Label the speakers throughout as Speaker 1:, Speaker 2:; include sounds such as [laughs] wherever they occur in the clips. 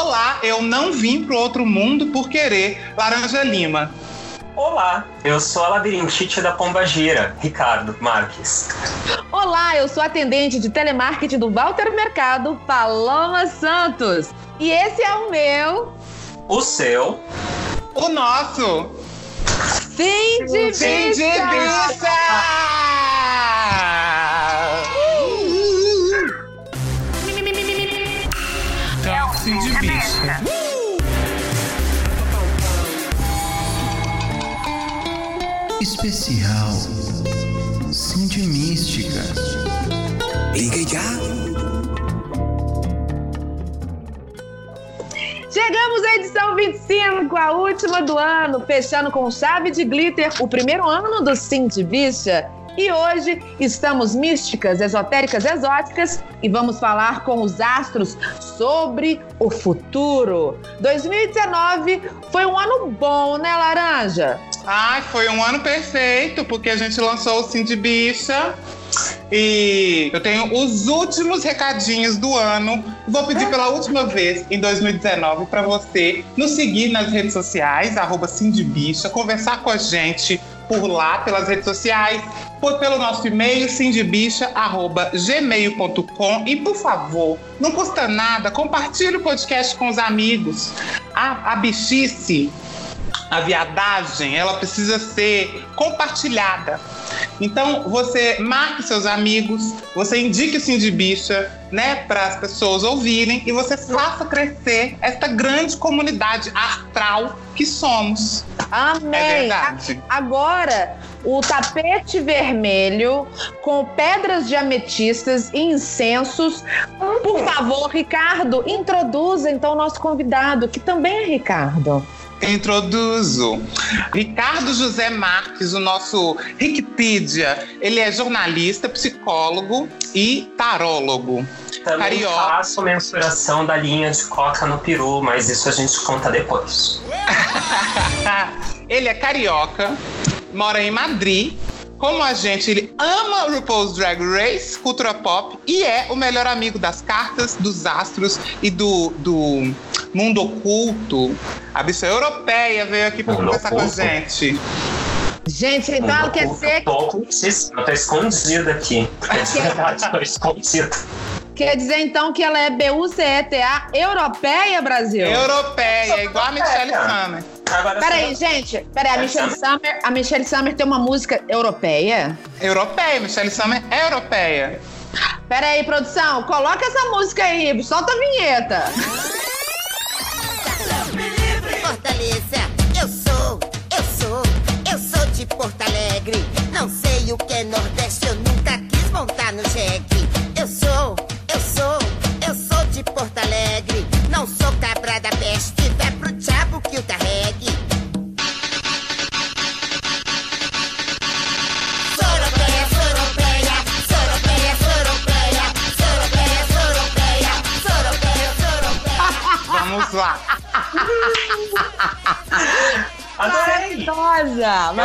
Speaker 1: Olá, eu não vim pro outro mundo por querer. Laranja Lima.
Speaker 2: Olá, eu sou a labirintite da Pomba Gira, Ricardo Marques.
Speaker 3: Olá, eu sou atendente de telemarketing do Walter Mercado, Paloma Santos. E esse é o meu.
Speaker 2: O seu.
Speaker 1: O nosso.
Speaker 3: Fim de
Speaker 1: Fim de vista!
Speaker 4: Especial Cindy Mística.
Speaker 5: Ligue já.
Speaker 3: Chegamos à edição 25, a última do ano, fechando com chave de glitter o primeiro ano do de Bicha. E hoje estamos místicas, esotéricas, exóticas e vamos falar com os astros sobre o futuro. 2019 foi um ano bom, né, Laranja?
Speaker 1: Ai, foi um ano perfeito, porque a gente lançou o Sim de Bicha. E eu tenho os últimos recadinhos do ano. Vou pedir pela última vez em 2019 para você nos seguir nas redes sociais, arroba Bicha, conversar com a gente por lá, pelas redes sociais, por, pelo nosso e-mail, cindybicha.gmail.com. E por favor, não custa nada, compartilhe o podcast com os amigos. A, a bichice a viadagem, ela precisa ser compartilhada. Então, você marque seus amigos, você indique o Sim de Bicha, né, para as pessoas ouvirem e você faça crescer esta grande comunidade astral que somos.
Speaker 3: Amém!
Speaker 1: É verdade.
Speaker 3: Agora, o tapete vermelho com pedras de ametistas e incensos. Por favor, Ricardo, introduza então o nosso convidado, que também é Ricardo.
Speaker 1: Introduzo Ricardo José Marques, o nosso Wikipedia. Ele é jornalista, psicólogo e tarólogo.
Speaker 2: Também
Speaker 1: Carioca.
Speaker 2: faço mensuração da linha de coca no peru, mas isso a gente conta depois. [laughs]
Speaker 1: ele é carioca, mora em Madrid. Como a gente, ele ama o RuPaul's Drag Race, cultura pop e é o melhor amigo das cartas, dos astros e do, do mundo oculto. A bicha europeia veio aqui para
Speaker 2: Mundo
Speaker 1: conversar com a
Speaker 2: oculto.
Speaker 1: gente.
Speaker 3: Gente, então ela quer dizer,
Speaker 2: Eu tô ocultíssima, eu tô escondida aqui. De [laughs] verdade, escondida.
Speaker 3: quer dizer então que ela é B-U-C-E-T-A europeia, Brasil?
Speaker 1: Europeia, igual a Michelle
Speaker 2: Europeia. Agora,
Speaker 3: Peraí, gente, peraí, a Michelle Summer, a Michelle Summer tem uma música europeia?
Speaker 1: Europeia, Michelle Summer é europeia.
Speaker 3: Peraí, produção, coloca essa música aí, solta a vinheta.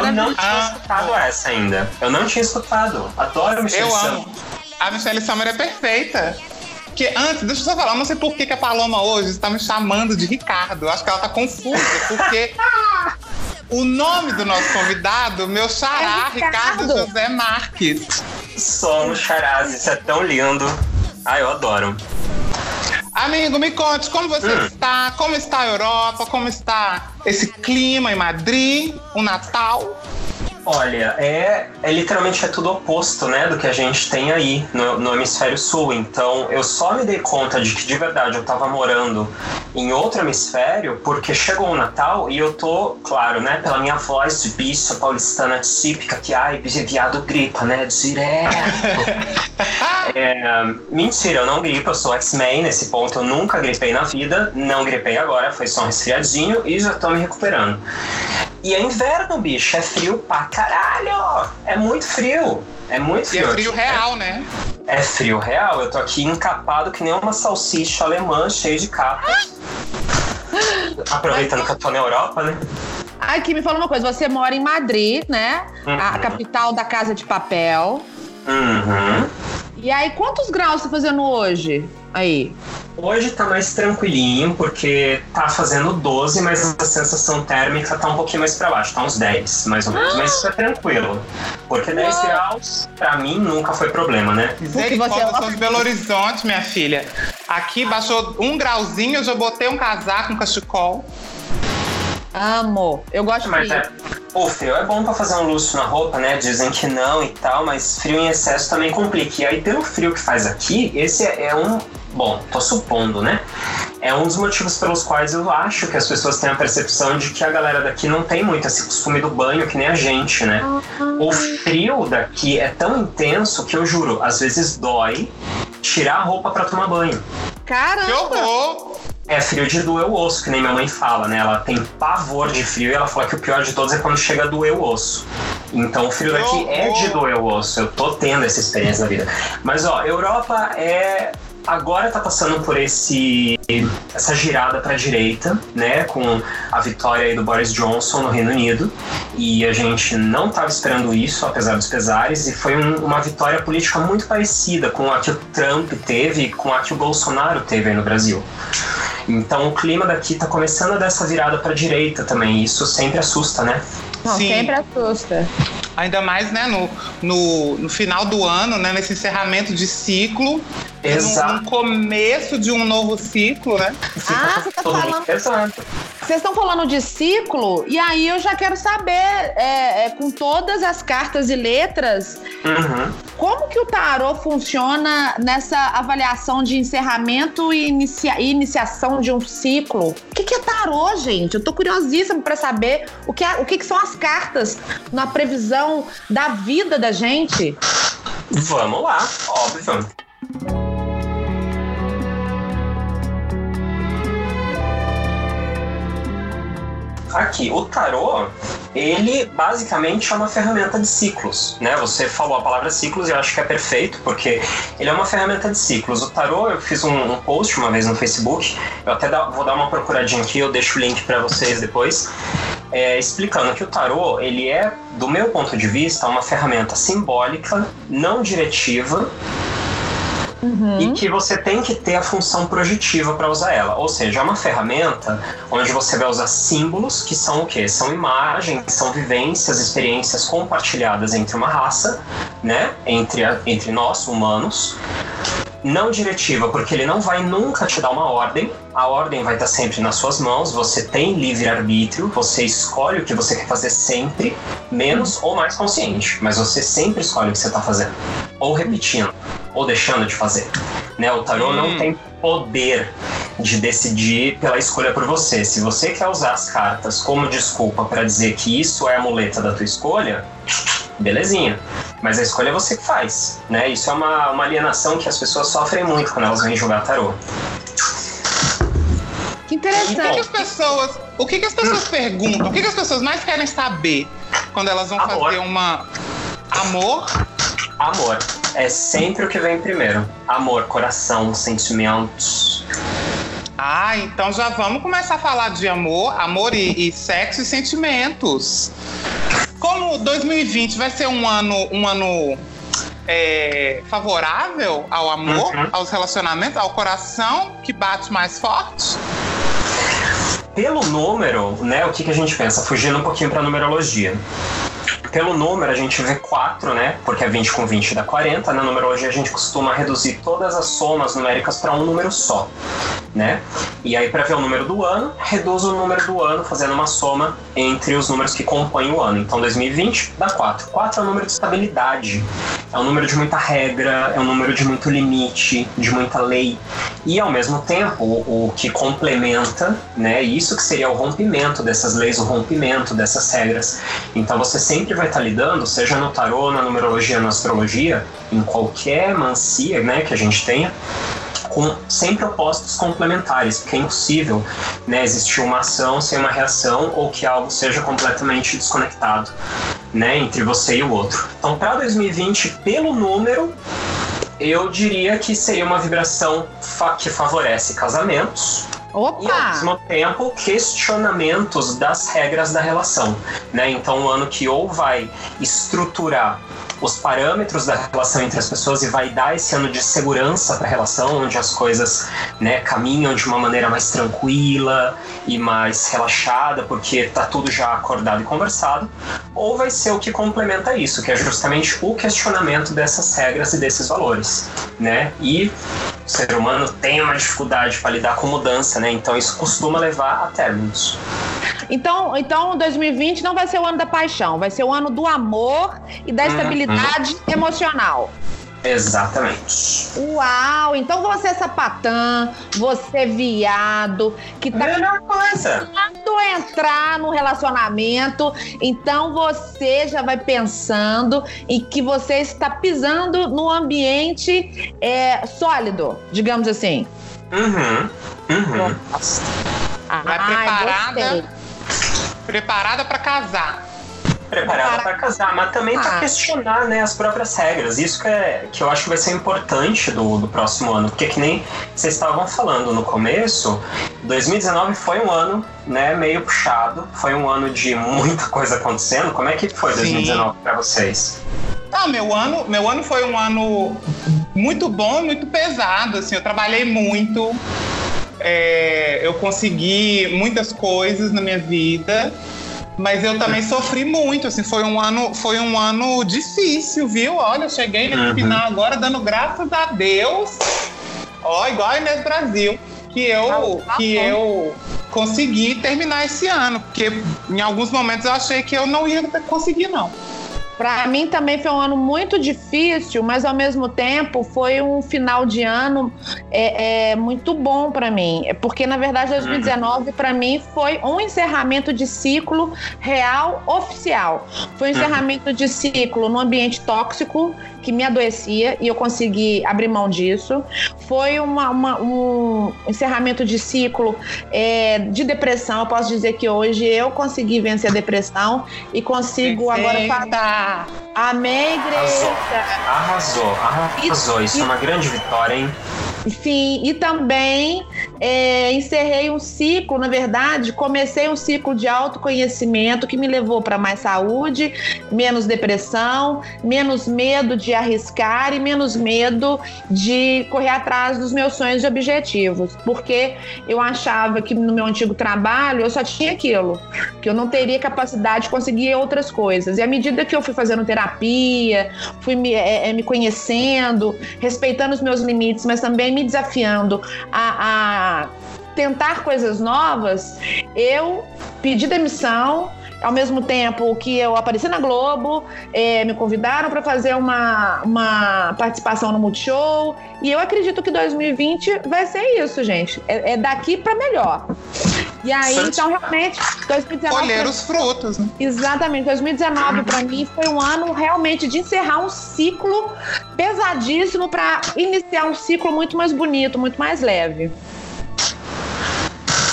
Speaker 3: Maravilhosa,
Speaker 2: Eu não tinha
Speaker 1: Ah.
Speaker 2: escutado essa ainda. Eu não tinha escutado. Adoro Michelle
Speaker 1: Eu
Speaker 2: Summer.
Speaker 1: amo. A Michelle Summer é perfeita. Que antes, deixa eu só falar, não sei por que, que a Paloma hoje está me chamando de Ricardo. Eu acho que ela tá confusa, porque o nome do nosso convidado, meu xará,
Speaker 3: É Ricardo.
Speaker 1: Ricardo José Marques.
Speaker 2: Somos charaz, isso é tão lindo. Ai, eu adoro.
Speaker 1: Amigo, me conte como você
Speaker 2: Hum.
Speaker 1: está, como está a Europa, como está esse clima em Madrid, o Natal.
Speaker 2: Olha, é, é literalmente é tudo oposto, né, do que a gente tem aí no, no hemisfério sul. Então, eu só me dei conta de que de verdade eu tava morando em outro hemisfério porque chegou o Natal e eu tô, claro, né, pela minha voz de bicha paulistana típica que ai, viado gripa, né, direto. [laughs] É, mentira, eu não gripo, eu sou X-Men nesse ponto, eu nunca gripei na vida, não gripei agora, foi só um resfriadinho e já tô me recuperando. E é inverno, bicho, é frio pra caralho! É muito frio, é muito
Speaker 1: E
Speaker 2: frio.
Speaker 1: é frio
Speaker 2: aqui.
Speaker 1: real, né?
Speaker 2: É frio real, eu tô aqui encapado que nem uma salsicha alemã cheia de capas. Aproveitando que eu tô na Europa, né?
Speaker 3: Aqui, me fala uma coisa, você mora em Madrid, né? A
Speaker 2: Uhum.
Speaker 3: capital da Casa de Papel.
Speaker 2: Uhum.
Speaker 3: E aí, quantos graus tá fazendo hoje? Aí.
Speaker 2: Hoje tá mais tranquilinho, porque tá fazendo 12, mas a sensação térmica tá um pouquinho mais pra baixo, tá uns 10, mais ou menos. Mas isso é tranquilo. Porque 10
Speaker 3: Uau.
Speaker 2: graus, pra mim, nunca foi problema, né?
Speaker 1: Misericórdia,
Speaker 3: você é
Speaker 1: eu sou de Belo Horizonte, minha filha. Aqui baixou um grauzinho, eu já botei um casaco, um cachecol.
Speaker 3: Amo. Eu gosto
Speaker 2: Mas
Speaker 3: de
Speaker 2: é, o frio é bom pra fazer um luxo na roupa, né? Dizem que não e tal, mas frio em excesso também complica. E aí, pelo frio que faz aqui, esse é é um. Bom, tô supondo, né? É um dos motivos pelos quais eu acho que as pessoas têm a percepção de que a galera daqui não tem muito esse costume do banho que nem a gente, né? O frio daqui é tão intenso que eu juro, às vezes dói tirar a roupa pra tomar banho.
Speaker 1: Que
Speaker 3: Caramba!
Speaker 1: horror!
Speaker 2: É frio de doer o osso, que nem minha mãe fala, né? Ela tem pavor de frio e ela fala que o pior de todos é quando chega a doer o osso. Então o frio daqui é de doer o osso. Eu tô tendo essa experiência na vida. Mas ó, Europa é. Agora tá passando por esse essa girada pra direita, né, com a vitória aí do Boris Johnson no Reino Unido, e a gente não estava esperando isso, apesar dos pesares, e foi um- uma vitória política muito parecida com a que o Trump teve e com a que o Bolsonaro teve aí no Brasil. Então o clima daqui tá começando a dar essa virada pra direita também, e isso sempre assusta, né?
Speaker 3: Não,
Speaker 1: Sim.
Speaker 3: sempre assusta.
Speaker 1: Ainda mais, né, no, no, no final do ano, né, nesse encerramento de ciclo. e no-
Speaker 2: Exato.
Speaker 1: No, começo de um novo ciclo, né?
Speaker 3: Ah, você tá falando. Vocês estão falando de ciclo, e aí eu já quero saber, é, é, com todas as cartas e letras,
Speaker 2: Uhum.
Speaker 3: Como que o tarô funciona nessa avaliação de encerramento e inicia- iniciação de um ciclo? O que, que é tarô, gente? Eu tô curiosíssima para saber o, que, é- o que, que são as cartas na previsão da vida da gente.
Speaker 2: Vamos lá, óbvio. Aqui, o tarô, ele basicamente é uma ferramenta de ciclos, né? Você falou a palavra ciclos e eu acho que é perfeito, porque ele é uma ferramenta de ciclos. O tarô, eu fiz um, um post uma vez no Facebook, eu até dá- vou dar uma procuradinha aqui, eu deixo o link para vocês depois, é, explicando que o tarô, ele é, do meu ponto de vista, uma ferramenta simbólica, não diretiva, e que você tem que ter a função projetiva para usar ela. Ou seja, é uma ferramenta onde você vai usar símbolos que são o quê? São imagens, são vivências, experiências compartilhadas entre uma raça, né? Entre, a- entre nós, humanos. Não diretiva, porque ele não vai nunca te dar uma ordem. A ordem vai estar sempre nas suas mãos. Você tem livre-arbítrio, você escolhe o que você quer fazer sempre, menos ou mais consciente. Mas você sempre escolhe o que você está fazendo. Ou repetindo, ou deixando de fazer. Né? O tarô não
Speaker 1: Hum.
Speaker 2: tem poder de decidir pela escolha por você. Se você quer usar as cartas como desculpa para dizer que isso é a muleta da tua escolha, belezinha. Mas a escolha é você que faz, né? Isso é uma, uma alienação que as pessoas sofrem muito quando elas vêm jogar tarô.
Speaker 3: Que
Speaker 1: O que, que
Speaker 3: interessante.
Speaker 1: as pessoas, o que, que as pessoas perguntam? O que, que as pessoas mais querem saber quando elas vão
Speaker 2: Amor.
Speaker 1: fazer uma amor?
Speaker 2: Amor é sempre o que vem primeiro. Amor, coração, sentimentos.
Speaker 1: Ah, então já vamos começar a falar de amor, amor e, e sexo e sentimentos. Como 2020 vai ser um ano, um ano é, favorável ao amor,
Speaker 2: Uhum.
Speaker 1: aos relacionamentos, ao coração que bate mais forte?
Speaker 2: Pelo número, né, o que, que a gente pensa? Fugindo um pouquinho para numerologia. Pelo número, a gente vê 4, né? Porque é 20 com 20 dá 40. Na numerologia, a gente costuma reduzir todas as somas numéricas para um número só, né? E aí, para ver o número do ano, reduz o número do ano fazendo uma soma entre os números que compõem o ano. Então, 2020 dá 4. 4 é um número de estabilidade, é um número de muita regra, é um número de muito limite, de muita lei. E ao mesmo tempo, o, o que complementa, né, isso que seria o rompimento dessas leis, o rompimento dessas regras. Então você sempre vai estar lidando, seja no tarô, na numerologia, na astrologia, em qualquer mancia, né, que a gente tenha, com sempre opostos complementares, porque é impossível né, existir uma ação sem uma reação ou que algo seja completamente desconectado né, entre você e o outro. Então, para 2020, pelo número, eu diria que seria uma vibração fa- que favorece casamentos e, ao
Speaker 3: Opa!
Speaker 2: mesmo tempo, questionamentos das regras da relação. Né? Então, um ano que ou vai estruturar os parâmetros da relação entre as pessoas e vai dar esse ano de segurança para a relação, onde as coisas né, caminham de uma maneira mais tranquila e mais relaxada, porque tá tudo já acordado e conversado, ou vai ser o que complementa isso, que é justamente o questionamento dessas regras e desses valores, né? E o ser humano tem uma dificuldade para lidar com mudança, né? Então isso costuma levar a términos.
Speaker 3: Então, então 2020 não vai ser o ano da paixão, vai ser o ano do amor e da estabilidade emocional.
Speaker 2: Exatamente.
Speaker 3: Uau! Então você é sapatã, você é viado, que tá tentando entrar no relacionamento, então você já vai pensando em que você está pisando no ambiente é, sólido, digamos assim.
Speaker 2: Uhum. Uhum.
Speaker 1: Vai
Speaker 3: Ai,
Speaker 1: preparada.
Speaker 3: gostei.
Speaker 1: Preparada pra casar.
Speaker 2: Preparada para casar, mas também para
Speaker 3: Ah.
Speaker 2: questionar né, as próprias regras. Isso que, é, que eu acho que vai ser importante do, do próximo ano, porque que nem vocês estavam falando no começo, 2019 foi um ano né, meio puxado, foi um ano de muita coisa acontecendo. Como é que foi
Speaker 1: Sim.
Speaker 2: 2019 para vocês?
Speaker 1: Ah, meu ano, meu ano foi um ano muito bom e muito pesado. Assim, eu trabalhei muito, é, eu consegui muitas coisas na minha vida, mas eu também sofri muito. Assim, foi um ano, foi um ano difícil, viu? Olha, eu cheguei no
Speaker 2: Uhum.
Speaker 1: final agora dando graças a Deus. Ó, igual a Inês Brasil, que eu,
Speaker 3: Ah, tá
Speaker 1: que
Speaker 3: bom.
Speaker 1: eu consegui terminar esse ano, porque em alguns momentos eu achei que eu não ia conseguir, não.
Speaker 3: Para mim também foi um ano muito difícil, mas ao mesmo tempo foi um final de ano é, é, muito bom para mim. É Porque, na verdade, 2019 para mim foi um encerramento de ciclo real oficial. Foi um encerramento de ciclo num ambiente tóxico que me adoecia e eu consegui abrir mão disso. Foi uma- uma- um encerramento de ciclo é, de depressão. Eu posso dizer que hoje eu consegui vencer a depressão e consigo agora fazer. Amém, igreja.
Speaker 2: Arrasou, arrasou. Isso é uma grande vitória, hein?
Speaker 3: Sim, e também é, encerrei um ciclo, na verdade, comecei um ciclo de autoconhecimento que me levou para mais saúde, menos depressão, menos medo de arriscar e menos medo de correr atrás dos meus sonhos e objetivos. Porque eu achava que no meu antigo trabalho eu só tinha aquilo, que eu não teria capacidade de conseguir outras coisas. E à medida que eu fui fazendo terapia, fui me, é, é, me conhecendo, respeitando os meus limites, mas também me desafiando a, a tentar coisas novas, eu pedi demissão. Ao mesmo tempo que eu apareci na Globo, é, me convidaram para fazer uma, uma participação no Multishow. E eu acredito que 2020 vai ser isso, gente. É, é daqui para melhor. E aí, então, realmente, 2019.
Speaker 1: Colher os frutos, né?
Speaker 3: Exatamente, 2019 para mim foi um ano realmente de encerrar um ciclo pesadíssimo para iniciar um ciclo muito mais bonito, muito mais leve.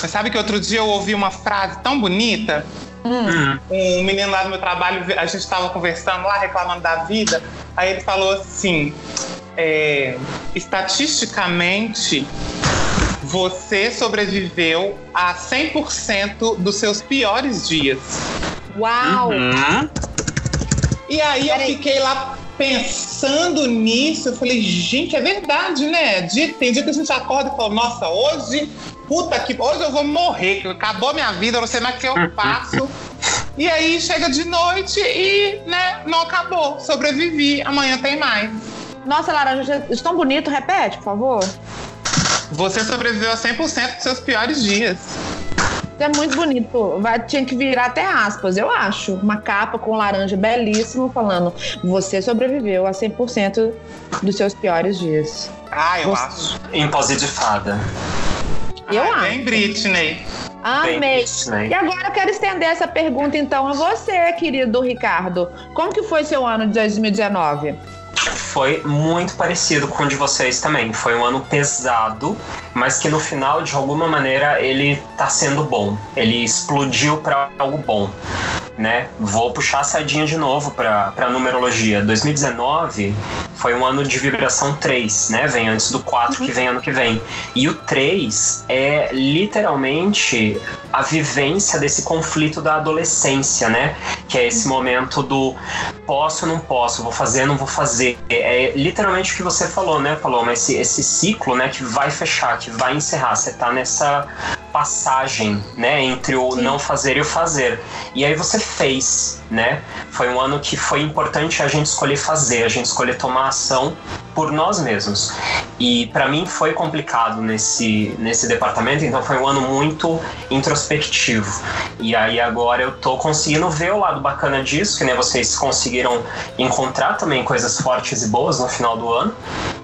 Speaker 1: Mas sabe que outro dia eu ouvi uma frase tão bonita?
Speaker 2: Hum.
Speaker 1: Um menino lá no meu trabalho, a gente estava conversando lá, reclamando da vida. Aí ele falou assim: é, estatisticamente, você sobreviveu a 100% dos seus piores dias.
Speaker 3: Uau!
Speaker 2: Uhum.
Speaker 1: E aí eu fiquei lá pensando nisso. Eu falei, gente, é verdade, né? Dia- tem dia que a gente acorda e fala, nossa, hoje, puta que. Hoje eu vou morrer, acabou minha vida, eu não sei mais o que eu [laughs] faço. e aí chega de noite e, né, não acabou. Sobrevivi, amanhã tem mais.
Speaker 3: Nossa, Laranja, isso é tão bonito. Repete, por favor.
Speaker 1: Você sobreviveu a 100% dos seus piores dias.
Speaker 3: Isso é muito bonito. Vai, tinha que virar até aspas, eu acho. Uma capa com laranja belíssimo falando: Você sobreviveu a 100% dos seus piores dias.
Speaker 1: Ah, eu
Speaker 3: Você-
Speaker 1: acho.
Speaker 2: Em pose de fada.
Speaker 3: Eu
Speaker 1: Ai,
Speaker 3: acho.
Speaker 1: Bem Britney.
Speaker 3: Amei.
Speaker 2: Bem Disney.
Speaker 3: E agora eu quero estender essa pergunta então a você, querido Ricardo. Como que foi seu ano de 2019?
Speaker 2: Foi muito parecido com o de vocês também. Foi um ano pesado, mas que no final, de alguma maneira, ele tá sendo bom. Ele explodiu para algo bom. né? Vou puxar a sardinha de novo para a numerologia. 2019 foi um ano de vibração 3, né? Vem antes do 4 que vem ano que vem. E o 3 é literalmente a vivência desse conflito da adolescência, né? Que é esse momento do posso, não posso, vou fazer, não vou fazer. É literalmente o que você falou, né, Paloma? Esse, esse ciclo, né, que vai fechar, que vai encerrar. Você tá nessa passagem, né, entre o Sim. não fazer e o fazer. E aí você fez, né? Foi um ano que foi importante a gente escolher fazer, a gente escolher tomar ação por nós mesmos. E para mim foi complicado nesse nesse departamento, então foi um ano muito introspectivo. E aí agora eu tô conseguindo ver o lado bacana disso, que né, vocês conseguiram encontrar também coisas fortes e boas no final do ano.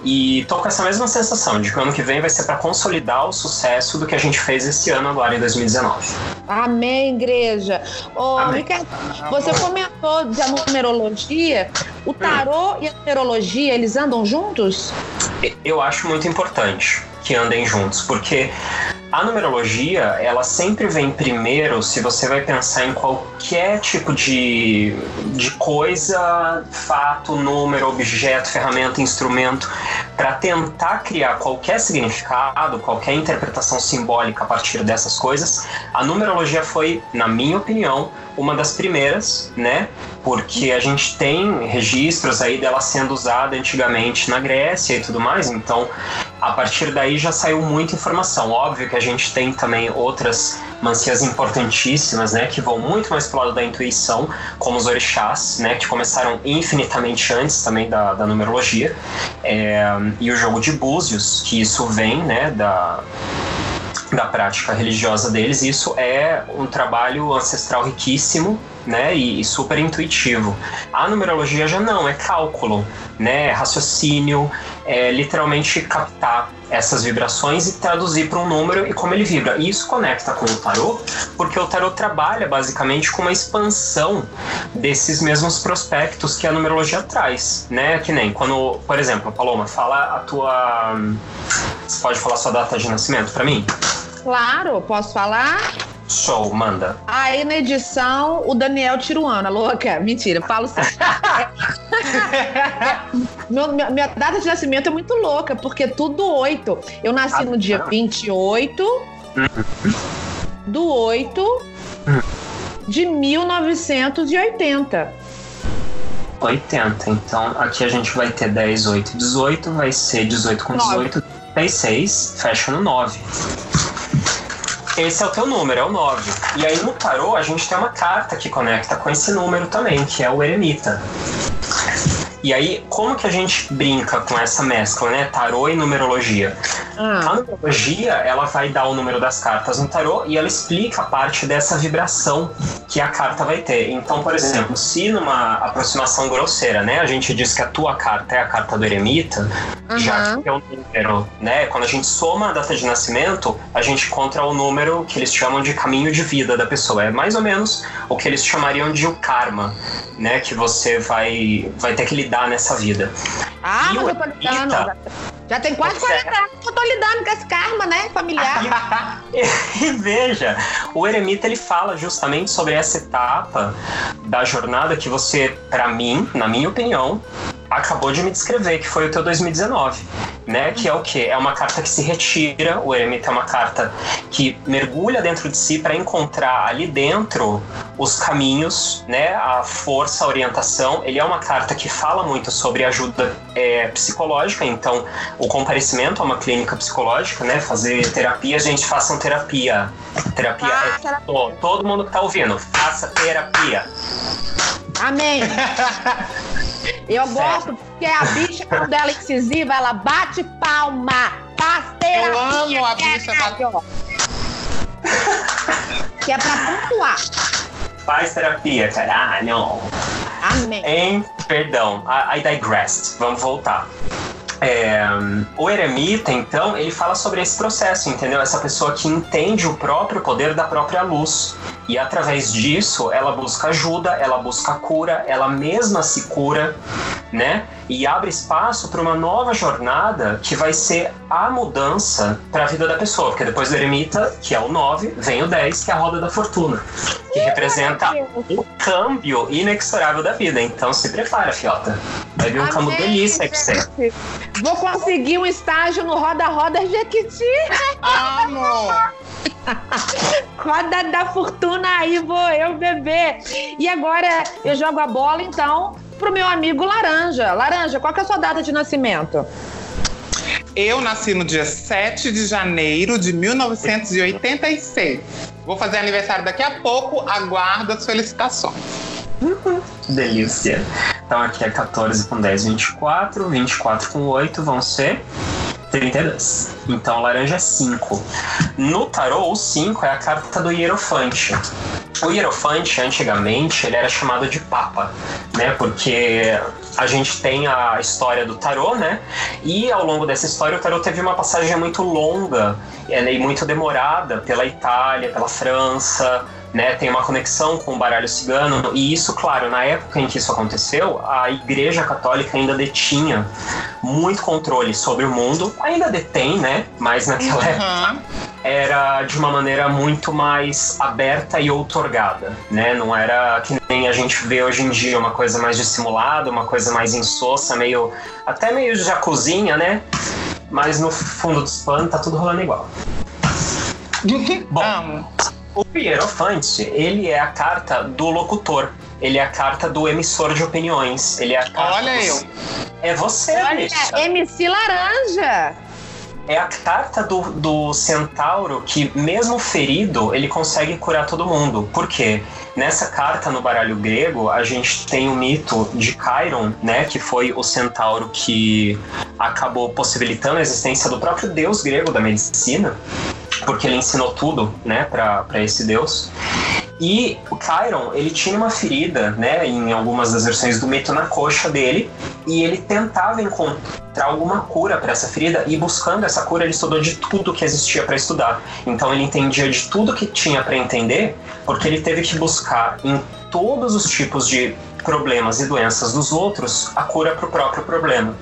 Speaker 2: E tô com essa mesma sensação de que o ano que vem vai ser para consolidar o sucesso do que a gente fez esse ano agora em 2019.
Speaker 3: Amém, igreja. Ô, Amém. Ricardo, você comentou da numerologia. O tarô e a numerologia, eles andam juntos?
Speaker 2: Eu acho muito importante que andem juntos, porque a numerologia, ela sempre vem primeiro se você vai pensar em qualquer tipo de, de coisa, fato, número, objeto, ferramenta, instrumento, para tentar criar qualquer significado, qualquer interpretação simbólica a partir dessas coisas. A numerologia foi, na minha opinião, uma das primeiras, né? Porque a gente tem registros aí dela sendo usada antigamente na Grécia e tudo mais, então a partir daí já saiu muita informação. Óbvio que a gente tem também outras mancias importantíssimas, né, que vão muito mais pro lado da intuição, como os orixás, né, que começaram infinitamente antes também da, da numerologia, é, e o jogo de búzios, que isso vem, né, da da prática religiosa deles. Isso é um trabalho ancestral riquíssimo, né, e, super intuitivo. A numerologia já não, é cálculo, né, é raciocínio, é literalmente captar essas vibrações e traduzir para um número e como ele vibra. E isso conecta com o tarô, porque o tarô trabalha basicamente com uma expansão desses mesmos prospectos que a numerologia traz, né? Que nem quando, por exemplo, Paloma, fala a tua você pode falar sua data de nascimento para mim?
Speaker 3: Claro, posso falar?
Speaker 2: Show, manda.
Speaker 3: Aí na edição, o Daniel Tiruana, louca. Mentira, falo sério. [laughs] meu, minha, minha, data de nascimento é muito louca, porque é tudo oito. Eu nasci ah, no dia 28 uhum. do 8 de 1980.
Speaker 2: 80. Então aqui a gente vai ter 10, 8, 18. Vai ser 18 com 18, 36. Fecha no 9. Esse é o teu número, é o 9. E aí no tarô a gente tem uma carta que conecta com esse número também, que é o eremita. E aí, como que a gente brinca com essa mescla, né? Tarô e numerologia. Ah. A numerologia, ela vai dar o número das cartas no tarô e ela explica parte dessa vibração que a carta vai ter. Então, por exemplo, se numa aproximação grosseira, né, a gente diz que a tua carta é a carta do eremita, uhum. já que é o número, né? Quando a gente soma a data de nascimento, a gente encontra o número que eles chamam de caminho de vida da pessoa. É mais ou menos o que eles chamariam de o karma, né? Que você vai, vai ter que lidar nessa vida.
Speaker 3: Ah, e mas tô lidando. Já tem quase 40 anos que eu tô lidando com esse karma, né? Familiar. [laughs]
Speaker 2: e veja, o eremita ele fala justamente sobre essa etapa da jornada que você, para mim, na minha opinião, acabou de me descrever, que foi o teu 2019, né? Que é o quê? É uma carta que se retira, o eremita é uma carta que mergulha dentro de si para encontrar ali dentro os caminhos, né? A força, a orientação. Ele é uma carta que fala muito sobre ajuda é, psicológica, então o comparecimento a uma clínica psicológica, né? Fazer terapia, gente, façam terapia. Terapia ah, é todo mundo que tá ouvindo, faça terapia.
Speaker 3: Amém. [laughs] Eu certo. gosto porque a bicha, quando ela é incisiva, ela bate palma. Faz terapia.
Speaker 1: Eu amo a bicha
Speaker 3: batendo. Que é pra pontuar.
Speaker 2: Faz terapia, caralho.
Speaker 3: Amém.
Speaker 2: Em, perdão, I, I digressed. Vamos voltar. É, o eremita, então, ele fala sobre esse processo, entendeu? Essa pessoa que entende o próprio poder da própria luz. E através disso, ela busca ajuda, ela busca cura, ela mesma se cura, né? E abre espaço para uma nova jornada que vai ser a mudança para a vida da pessoa. Porque depois do eremita, que é o 9, vem o 10, que é a roda da fortuna, que representa o câmbio inexorável da vida. Então se prepara, fiota. Vai vir um campo
Speaker 3: Amém,
Speaker 2: delícia aí pra você.
Speaker 3: Vou conseguir um estágio no Roda Roda Jequiti.
Speaker 1: Amo! [laughs]
Speaker 3: Roda da Fortuna aí, vou eu beber. E agora eu jogo a bola, então, pro meu amigo Laranja. Laranja, qual que é a sua data de nascimento?
Speaker 1: Eu nasci no dia 7 de janeiro de 1986. Vou fazer aniversário daqui a pouco, aguardo as felicitações.
Speaker 2: Delícia. Então aqui é 14 com 10, 24. 24 com 8 vão ser 32. Então laranja é 5. No tarô, o 5 é a carta do Hierofante. O Hierofante, antigamente, ele era chamado de Papa, né? Porque a gente tem a história do tarô, né? E ao longo dessa história, o tarô teve uma passagem muito longa é, e muito demorada pela Itália, pela França, né, tem uma conexão com o baralho cigano, e isso, claro, na época em que isso aconteceu, a Igreja Católica ainda detinha muito controle sobre o mundo, ainda detém, né, mas naquela época
Speaker 1: Aham.
Speaker 2: era de uma maneira muito mais aberta e outorgada, né? Não era que nem a gente vê hoje em dia, uma coisa mais dissimulada, uma coisa mais insossa, meio até meio jacuzinha, né? Mas no fundo dos panos tá tudo rolando igual. Bom,
Speaker 1: Amo.
Speaker 2: O Hierofante, ele é a carta do locutor. Ele é a carta do emissor de opiniões. Ele é a carta
Speaker 1: Olha
Speaker 2: do-
Speaker 1: eu.
Speaker 2: É você,
Speaker 3: Olha,
Speaker 2: bicha.
Speaker 3: MC Laranja.
Speaker 2: É a carta do, do centauro que, mesmo ferido, ele consegue curar todo mundo. Por quê? Nessa carta no baralho grego, a gente tem o mito de Chiron, né? Que foi o centauro que acabou possibilitando a existência do próprio deus grego da medicina, porque ele ensinou tudo, né, para esse deus. E o Chiron, ele tinha uma ferida, né, em algumas das versões do mito na coxa dele, e ele tentava encontrar alguma cura para essa ferida, e buscando essa cura, ele estudou de tudo que existia para estudar. Então ele entendia de tudo que tinha para entender, porque ele teve que buscar em todos os tipos de problemas e doenças dos outros a cura para o próprio problema.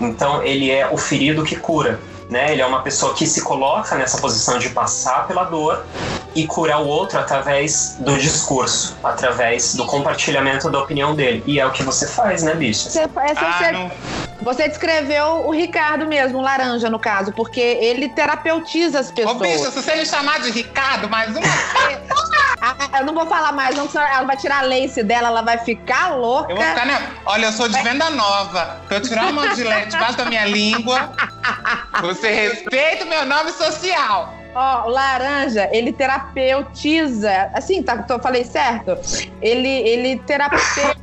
Speaker 2: Então ele é o ferido que cura. Né? Ele é uma pessoa que se coloca nessa posição de passar pela dor e curar o outro através do discurso, através do compartilhamento da opinião dele. E é o que você faz, né, bicha?
Speaker 3: Você,
Speaker 1: Ah,
Speaker 3: você-
Speaker 1: não.
Speaker 3: você descreveu o Ricardo mesmo, o Laranja, no caso, porque ele terapeutiza as
Speaker 1: Ô,
Speaker 3: pessoas.
Speaker 1: bicho, se você me chamar de Ricardo mais uma [laughs] vez,
Speaker 3: eu não vou falar mais, não, senão ela vai tirar a lace dela, ela vai ficar louca.
Speaker 1: eu vou ficar, né? Olha, eu sou de venda nova. Se eu tirar uma gilete debaixo da minha língua, [laughs] você respeita o meu nome social.
Speaker 3: Ó, o laranja, ele terapeutiza. Assim, tá, tô, falei certo? Ele, ele, terape,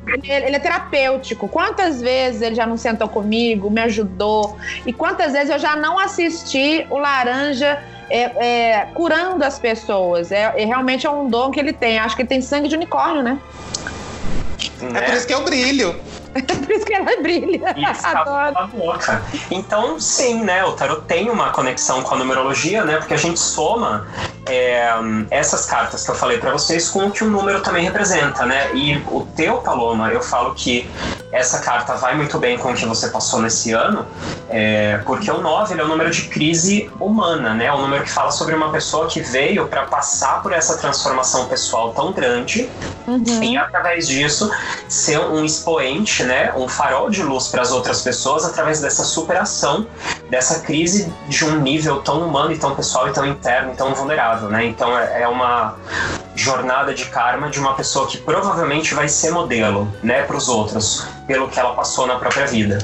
Speaker 3: ele, ele é terapêutico. Quantas vezes ele já não sentou comigo, me ajudou? E quantas vezes eu já não assisti o laranja é, é, curando as pessoas? É, é, realmente é um dom que ele tem. Acho que ele tem sangue de unicórnio, né?
Speaker 1: É por isso que eu brilho. [laughs]
Speaker 3: Por isso que ela brilha.
Speaker 2: E pela boca. Então, sim, né? O tarot tem uma conexão com a numerologia, né? Porque a gente soma é, essas cartas que eu falei pra vocês com o que o número também representa, né? E o teu, Paloma, eu falo que essa carta vai muito bem com o que você passou nesse ano, é, porque o 9 ele é o número de crise humana, né? É o número que fala sobre uma pessoa que veio para passar por essa transformação pessoal tão grande
Speaker 3: Uhum.
Speaker 2: e através disso ser um expoente, né, um farol de luz para as outras pessoas através dessa superação dessa crise de um nível tão humano e tão pessoal e tão interno e tão vulnerável, né? Então é é uma jornada de karma de uma pessoa que provavelmente vai ser modelo, né, para os outros, pelo que ela passou na própria vida.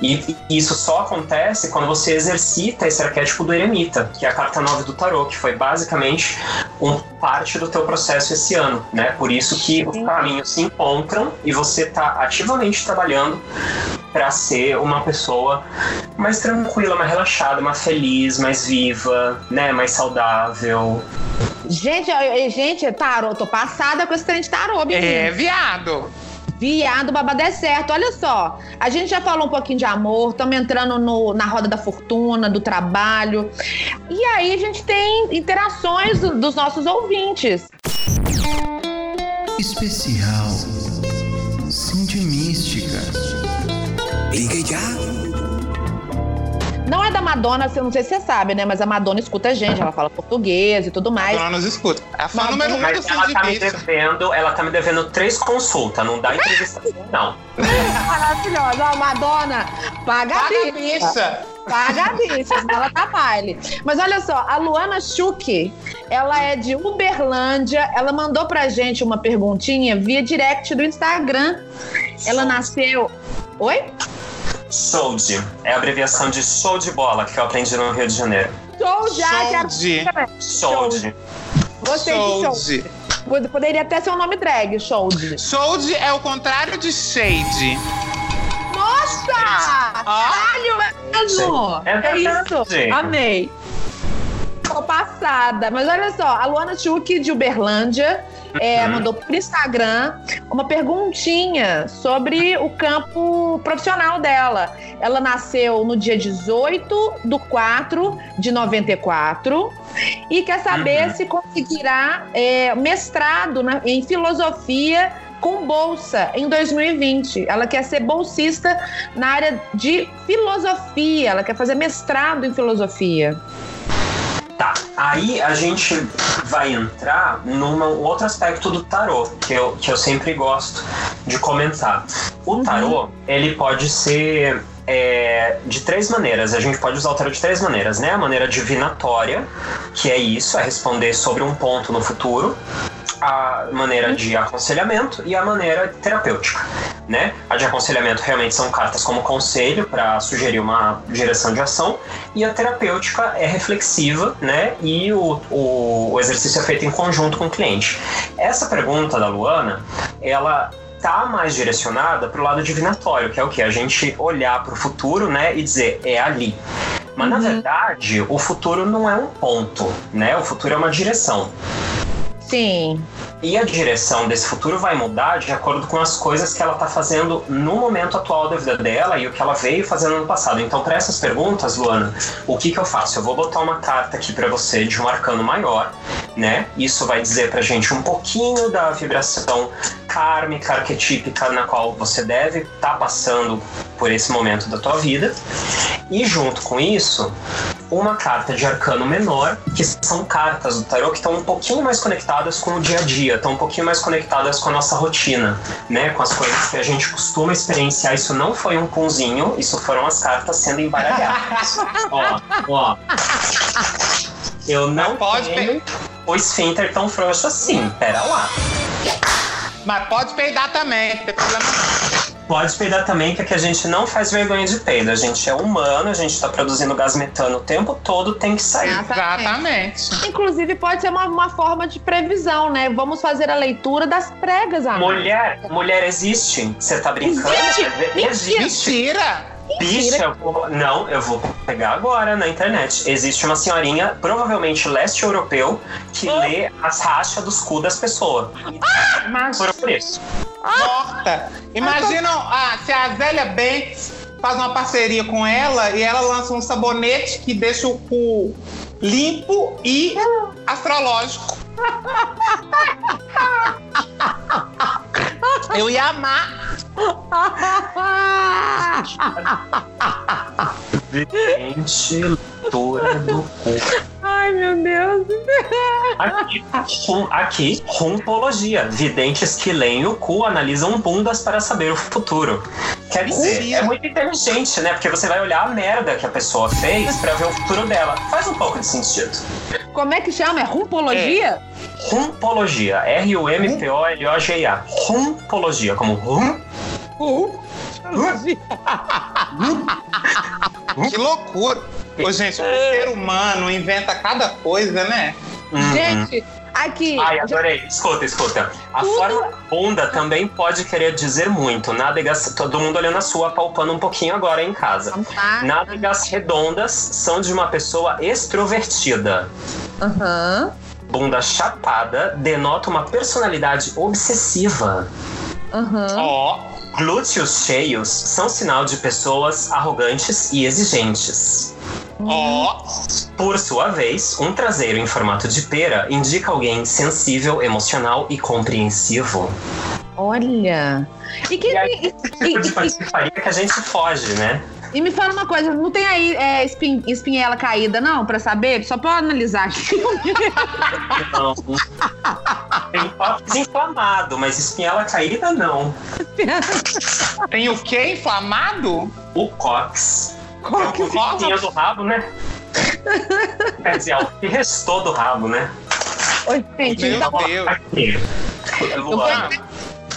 Speaker 2: E e isso só acontece quando você exercita esse arquétipo do eremita, que é a carta 9 do tarô, que foi basicamente um parte do teu processo esse ano, né? Por isso que os caminhos se encontram e você está ativamente trabalhando para ser uma pessoa mais tranquila, mais relaxada, mais feliz, mais viva, né? Mais saudável.
Speaker 3: Gente, eu- gente, tarô, tô passada com esse trem de tarô.
Speaker 1: É, viado.
Speaker 3: Viado, babado é certo. Olha só, a gente já falou um pouquinho de amor, estamos entrando no- na roda da fortuna, do trabalho. E aí a gente tem interações do- dos nossos ouvintes.
Speaker 4: Especial. Cindy Mística.
Speaker 5: Ligue ya.
Speaker 3: Não é da Madonna, assim, eu não sei se você sabe, né? Mas a Madonna escuta a gente, ela fala português e tudo
Speaker 1: A
Speaker 3: mais.
Speaker 1: dona nos escuta. É a fã
Speaker 3: Mas-
Speaker 1: número um do
Speaker 2: Mas ela tá me devendo, ela tá me devendo três consultas, não dá entrevista não. [laughs]
Speaker 3: Maravilhosa. Ó, Madonna, paga a
Speaker 1: Paga,
Speaker 3: bicha.
Speaker 1: bicha.
Speaker 3: Paga a bicha, senão ela tá baile. Mas olha só, a Luana Schuch, ela é de Uberlândia. Ela mandou pra gente uma perguntinha via direct do Instagram. Ela nasceu. Oi?
Speaker 2: SOLD, é a abreviação de show de bola que eu aprendi no Rio de Janeiro.
Speaker 3: Show já,
Speaker 1: Show
Speaker 3: quero
Speaker 1: de-
Speaker 2: SOLD.
Speaker 3: Gostei de
Speaker 1: Show
Speaker 3: show.
Speaker 1: de.
Speaker 3: Pod- Poderia até ser um nome drag. Show de
Speaker 1: é o contrário de shade.
Speaker 3: Nossa! Caralho, é mesmo!
Speaker 2: É
Speaker 3: É
Speaker 2: verdade.
Speaker 3: isso! Amei! Tô passada. Mas olha só, a Luana Schuch, de Uberlândia, é, mandou por Instagram uma perguntinha sobre o campo profissional dela. Ela nasceu no dia 18 de 4 de 94 e quer saber
Speaker 2: Uhum.
Speaker 3: se conseguirá é, mestrado na- em filosofia com bolsa em 2020. Ela quer ser bolsista na área de filosofia, ela quer fazer mestrado em filosofia.
Speaker 2: Tá, aí a gente vai entrar num outro aspecto do tarô, que eu, que eu sempre gosto de comentar. O tarô, ele pode ser é, de três maneiras. A gente pode usar o tarô de três maneiras, né? A maneira divinatória, que é isso, é responder sobre um ponto no futuro. A maneira de aconselhamento e a maneira terapêutica, né? A de aconselhamento realmente são cartas como conselho para sugerir uma direção de ação e a terapêutica é reflexiva, né? E o, o, o exercício é feito em conjunto com o cliente. Essa pergunta da Luana, ela tá mais direcionada para o lado divinatório, que é o que a gente olhar para o futuro, né, e dizer é ali. Mas na verdade, o futuro não é um ponto, né? O futuro é uma direção.
Speaker 3: Sim.
Speaker 2: E a direção desse futuro vai mudar de acordo com as coisas que ela está fazendo no momento atual da vida dela e o que ela veio fazendo no passado. Então, para essas perguntas, Luana, o que, que eu faço? Eu vou botar uma carta aqui para você de um arcano maior, né? Isso vai dizer pra gente um pouquinho da vibração kármica, arquetípica na qual você deve estar passando por esse momento da tua vida. E junto com isso, uma carta de arcano menor, que são cartas do tarô que estão um pouquinho mais conectadas com o dia a dia, estão um pouquinho mais conectadas com a nossa rotina, né? Com as coisas que a gente costuma experienciar. Isso não foi um punzinho, isso foram as cartas sendo embaralhadas. [laughs] ó, ó. Eu não
Speaker 1: Mas pode
Speaker 2: tenho o esfíncter tão frouxo assim, pera lá.
Speaker 1: Mas pode peidar também, não tem problema não.
Speaker 2: Pode peidar também, que aqui a gente não faz vergonha de peido. A gente é humano, a gente tá produzindo gás metano o tempo todo, tem que sair.
Speaker 1: Exatamente.
Speaker 3: Inclusive, pode ser uma, uma forma de previsão, né? Vamos fazer a leitura das pregas, Ana.
Speaker 2: Mulher, mulher existe? Você tá brincando?
Speaker 3: Existe?
Speaker 2: Existe.
Speaker 1: Mentira!
Speaker 2: Bicha, eu vou... não, eu vou pegar agora na internet. Existe uma senhorinha, provavelmente leste europeu, que lê as rachas dos cu das pessoas.
Speaker 3: Mas,
Speaker 2: Por isso.
Speaker 1: Morta. Imaginam ah, se a Zélia Banks faz uma parceria com ela e ela lança um sabonete que deixa o cu limpo e astrológico. [laughs] Eu ia amar.
Speaker 2: Vidente, leitura do cu.
Speaker 3: Ai, meu Deus.
Speaker 2: Aqui, rum, aqui, rumpologia. Videntes que leem o cu analisam bundas para saber o futuro. Quer dizer, é muito inteligente, né? Porque você vai olhar a merda que a pessoa fez para ver o futuro dela. Faz um pouco de sentido.
Speaker 3: Como é que chama? É rumpologia?
Speaker 2: Rumpologia. R-U-M-P-O-L-O-G-A. Rumpologia. Como rum.
Speaker 1: Que loucura. Ô, gente, o ser humano inventa cada coisa, né?
Speaker 2: Uhum.
Speaker 3: Gente, aqui.
Speaker 2: Ai, adorei. Escuta, escuta. A
Speaker 3: Tudo-
Speaker 2: forma bunda também pode querer dizer muito. Nádegas, todo mundo olhando a sua, palpando um pouquinho agora em casa.
Speaker 3: Lá.
Speaker 2: Nádegas redondas são de uma pessoa extrovertida.
Speaker 3: Aham.
Speaker 2: Bunda chapada denota uma personalidade obsessiva.
Speaker 3: Aham.
Speaker 1: Ó,
Speaker 2: Glúteos cheios são sinal de pessoas arrogantes e exigentes.
Speaker 1: ó.
Speaker 2: Por sua vez, um traseiro em formato de pera indica alguém sensível, emocional e compreensivo.
Speaker 3: Olha. E, que,
Speaker 2: E aí,
Speaker 3: e- [laughs]
Speaker 2: tipo de patifaria que a gente foge, né?
Speaker 3: E me fala uma coisa, não tem aí é, espin- espinhela caída, não, pra saber? Só pra analisar aqui.
Speaker 2: Não. Tem cóccix inflamado, mas espinhela caída não.
Speaker 1: Tem o quê? Inflamado?
Speaker 2: O cóccix. É o que tinha do rabo, né? Quer dizer, é o que restou do rabo, né?
Speaker 3: Oi, gente,
Speaker 1: Meu
Speaker 3: então,
Speaker 1: Deus.
Speaker 2: Aqui. Luana,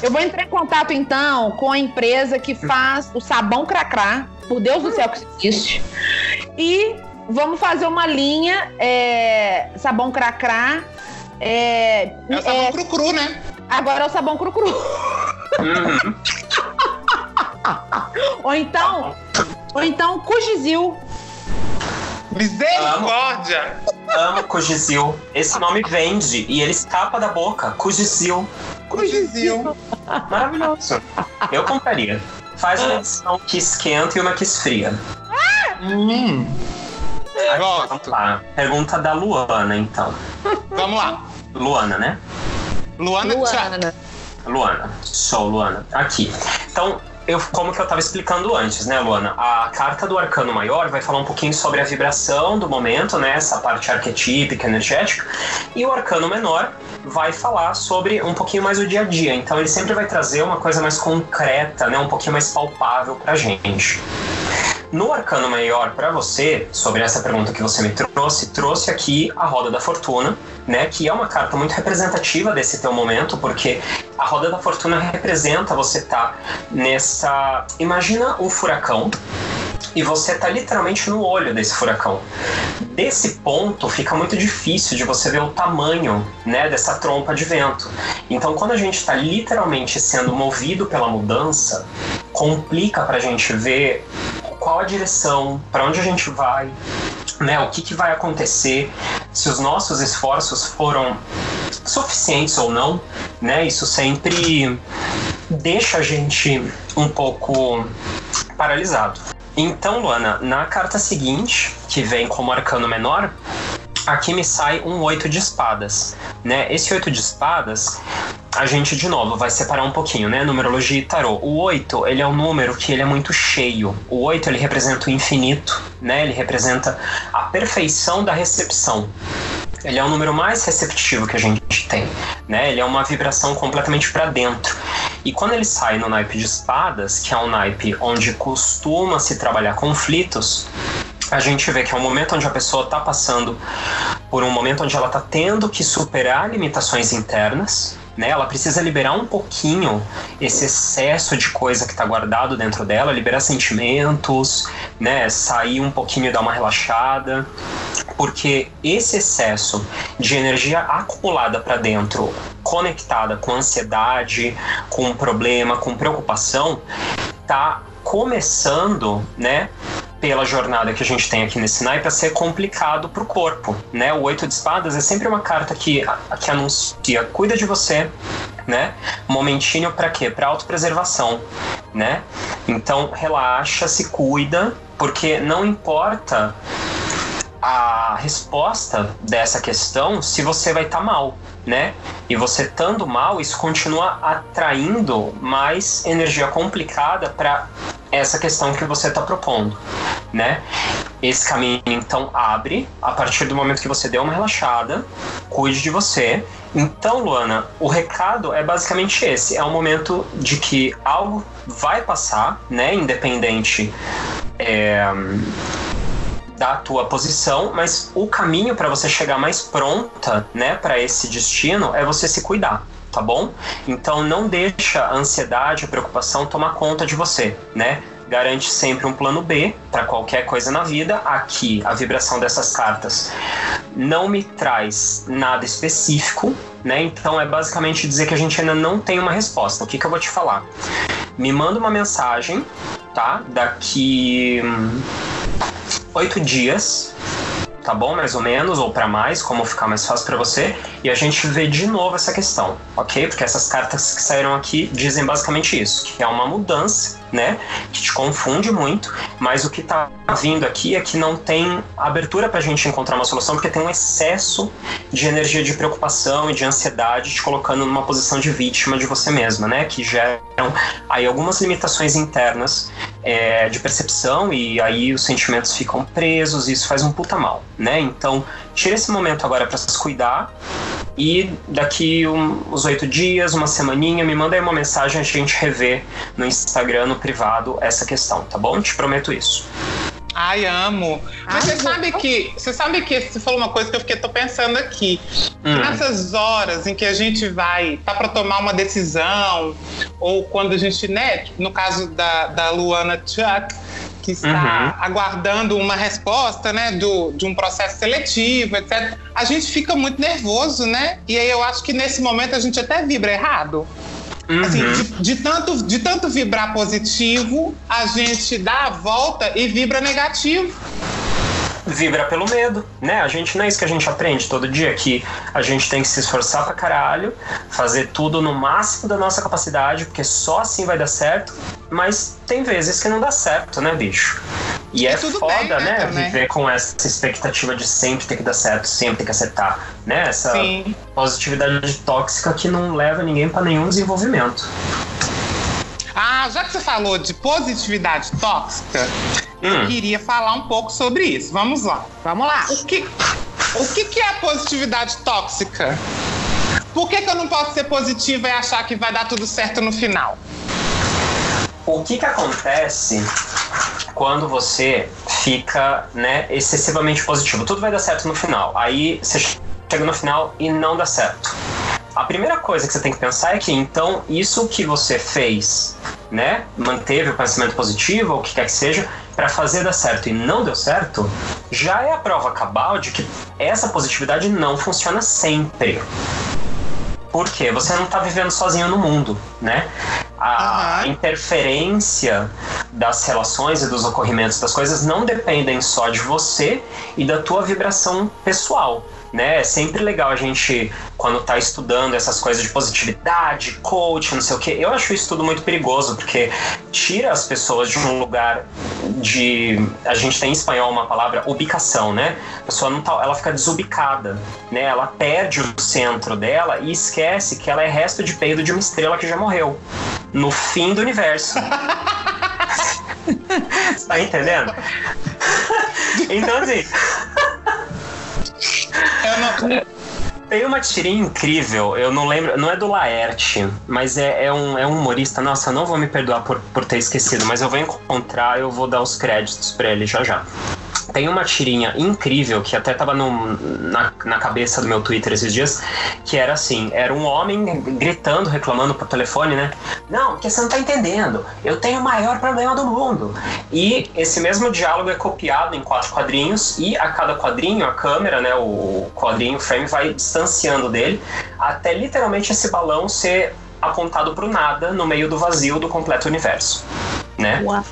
Speaker 3: eu vou entrar em contato então com a empresa que faz o sabão cracrá. Por Deus do céu que isso existe. E vamos fazer uma linha é, sabão cracrá. É,
Speaker 1: É o sabão
Speaker 3: é,
Speaker 1: cru-cru, né?
Speaker 3: agora é o sabão cru-cru.
Speaker 2: Uhum. [laughs]
Speaker 3: Ou então, ou então Cugizil.
Speaker 1: Misericórdia!
Speaker 2: Amo Cugizil. Esse nome vende e ele escapa da boca. Cugizil.
Speaker 1: Cugizil.
Speaker 2: Maravilhoso. Eu compraria. Faz uma edição que esquenta e uma que esfria.
Speaker 1: Hum.
Speaker 2: Vamos
Speaker 1: Gosto.
Speaker 2: lá. Pergunta da Luana, então.
Speaker 1: Vamos lá.
Speaker 2: Luana, né?
Speaker 1: Luana.
Speaker 3: Luana.
Speaker 2: Luana. Sou Luana. Aqui. Então, eu, como que eu estava explicando antes, né, Luana? A carta do arcano maior vai falar um pouquinho sobre a vibração do momento, né? Essa parte arquetípica, energética. E o arcano menor vai falar sobre um pouquinho mais o dia a dia. Então, ele sempre vai trazer uma coisa mais concreta, né? Um pouquinho mais palpável pra gente. No arcano maior para você, sobre essa pergunta que você me trouxe, trouxe aqui a roda da fortuna, né, que é uma carta muito representativa desse teu momento, porque a roda da fortuna representa você tá nessa, imagina um furacão e você tá literalmente no olho desse furacão. Desse ponto fica muito difícil de você ver o tamanho, né, dessa trompa de vento. Então, quando a gente está literalmente sendo movido pela mudança, complica pra gente ver qual a direção, para onde a gente vai, né? O que, que vai acontecer, se os nossos esforços foram suficientes ou não, né? Isso sempre deixa a gente um pouco paralisado. Então, Luana, na carta seguinte, que vem como arcano menor, aqui me sai um oito de espadas, né? Esse oito de espadas, a gente de novo vai separar um pouquinho, né? Numerologia e tarô. O oito, ele é um número que ele é muito cheio. O oito, ele representa o infinito, né? Ele representa a perfeição da recepção. Ele é o número mais receptivo que a gente tem, né? Ele é uma vibração completamente para dentro. E quando ele sai no naipe de espadas, que é um naipe onde costuma se trabalhar conflitos, a gente vê que é um momento onde a pessoa está passando por um momento onde ela está tendo que superar limitações internas, né? Ela precisa liberar um pouquinho esse excesso de coisa que está guardado dentro dela, liberar sentimentos, né? Sair um pouquinho e dar uma relaxada, porque esse excesso de energia acumulada para dentro, conectada com ansiedade, com problema, com preocupação, tá começando, né? Pela jornada que a gente tem aqui nesse naipe a ser complicado para o corpo, né? O oito de espadas é sempre uma carta que, que anuncia cuida de você, né? Momentinho para quê? Para autopreservação, né? Então relaxa, se cuida, porque não importa a resposta dessa questão se você vai estar tá mal, né? E você estando mal, isso continua atraindo mais energia complicada para essa questão que você está propondo, né? Esse caminho então abre a partir do momento que você deu uma relaxada, cuide de você. Então, Luana, o recado é basicamente esse: é um momento de que algo vai passar, né? Independente. É, da tua posição, mas o caminho para você chegar mais pronta, né, para esse destino é você se cuidar, tá bom? Então não deixa a ansiedade, a preocupação tomar conta de você, né? Garante sempre um plano B para qualquer coisa na vida. Aqui, a vibração dessas cartas não me traz nada específico, né? Então é basicamente dizer que a gente ainda não tem uma resposta. O que, que eu vou te falar? Me manda uma mensagem, tá? Daqui oito dias, tá bom? Mais ou menos, ou para mais, como ficar mais fácil para você. E a gente vê de novo essa questão, ok? Porque essas cartas que saíram aqui dizem basicamente isso, que é uma mudança, né? Que te confunde muito, mas o que tá vindo aqui é que não tem abertura pra gente encontrar uma solução, porque tem um excesso de energia de preocupação e de ansiedade te colocando numa posição de vítima de você mesma, né? Que geram aí algumas limitações internas é, de percepção e aí os sentimentos ficam presos e isso faz um puta mal, né? Então, tira esse momento agora para se cuidar e daqui um, uns oito dias, uma semaninha, me manda aí uma mensagem a gente rever no Instagram, no privado, essa questão, tá bom? Te prometo isso.
Speaker 1: Ai, amo. Mas
Speaker 3: Ai,
Speaker 1: você sabe que você sabe que você falou uma coisa que eu fiquei tô pensando aqui.
Speaker 2: Hum.
Speaker 1: Nessas horas em que a gente vai tá para tomar uma decisão ou quando a gente, né, no caso da, da Luana Chuck, que está aguardando uma resposta, né, do, de um processo seletivo, etc. A gente fica muito nervoso, né? E aí eu acho que nesse momento a gente até vibra errado. Assim,
Speaker 2: Uhum.
Speaker 1: de, de tanto, de tanto vibrar positivo, a gente dá a volta e vibra negativo.
Speaker 2: Vibra pelo medo, né? A gente não é isso que a gente aprende todo dia, que a gente tem que se esforçar pra caralho, fazer tudo no máximo da nossa capacidade, porque só assim vai dar certo. Mas tem vezes que não dá certo, né, bicho? E é
Speaker 1: tudo
Speaker 2: foda,
Speaker 1: bem, né,
Speaker 2: né?
Speaker 1: também.
Speaker 2: Viver com essa expectativa de sempre ter que dar certo, sempre ter que acertar, né? Essa
Speaker 1: Sim.
Speaker 2: positividade tóxica que não leva ninguém pra nenhum desenvolvimento.
Speaker 1: Ah, já que você falou de positividade tóxica, eu
Speaker 2: Hum.
Speaker 1: queria falar um pouco sobre isso. Vamos lá.
Speaker 3: Vamos lá.
Speaker 1: O que, o que, que é a positividade tóxica? Por que, que eu não posso ser positiva e achar que vai dar tudo certo no final?
Speaker 2: O que que acontece quando você fica, né, excessivamente positivo? Tudo vai dar certo no final. Aí você chega no final e não dá certo. A primeira coisa que você tem que pensar é que então isso que você fez, né, manteve o pensamento positivo ou o que quer que seja, para fazer dar certo e não deu certo, já é a prova cabal de que essa positividade não funciona sempre. Por quê? Você não está vivendo sozinho no mundo, né? A
Speaker 1: Aham.
Speaker 2: interferência das relações e dos ocorrimentos das coisas não dependem só de você e da tua vibração pessoal. Né? É sempre legal a gente, quando tá estudando essas coisas de positividade, coach, não sei o quê. Eu acho isso tudo muito perigoso, porque tira as pessoas de um lugar de. A gente tem em espanhol uma palavra ubicação, né? A pessoa não tá, ela fica desubicada, né? Ela perde o centro dela e esquece que ela é resto de peido de uma estrela que já morreu. No fim do universo. [laughs] tá entendendo? [laughs] Então, assim.
Speaker 1: Não,
Speaker 2: Tem uma tirinha incrível, eu não lembro, não é do Laerte, mas é, é um, é um humorista. Nossa, não vou me perdoar por, por ter esquecido, mas eu vou encontrar, eu vou dar os créditos pra ele já já. Tem uma tirinha incrível que até tava no, na, na cabeça do meu Twitter esses dias, que era assim: era um homem gritando, reclamando por telefone, né? Não, porque você não tá entendendo. Eu tenho o maior problema do mundo. E esse mesmo diálogo é copiado em quatro quadrinhos, e a cada quadrinho, a câmera, né? O quadrinho, o frame, vai distanciando dele, até literalmente esse balão ser apontado pro nada no meio do vazio do completo universo. Né?
Speaker 3: Uau.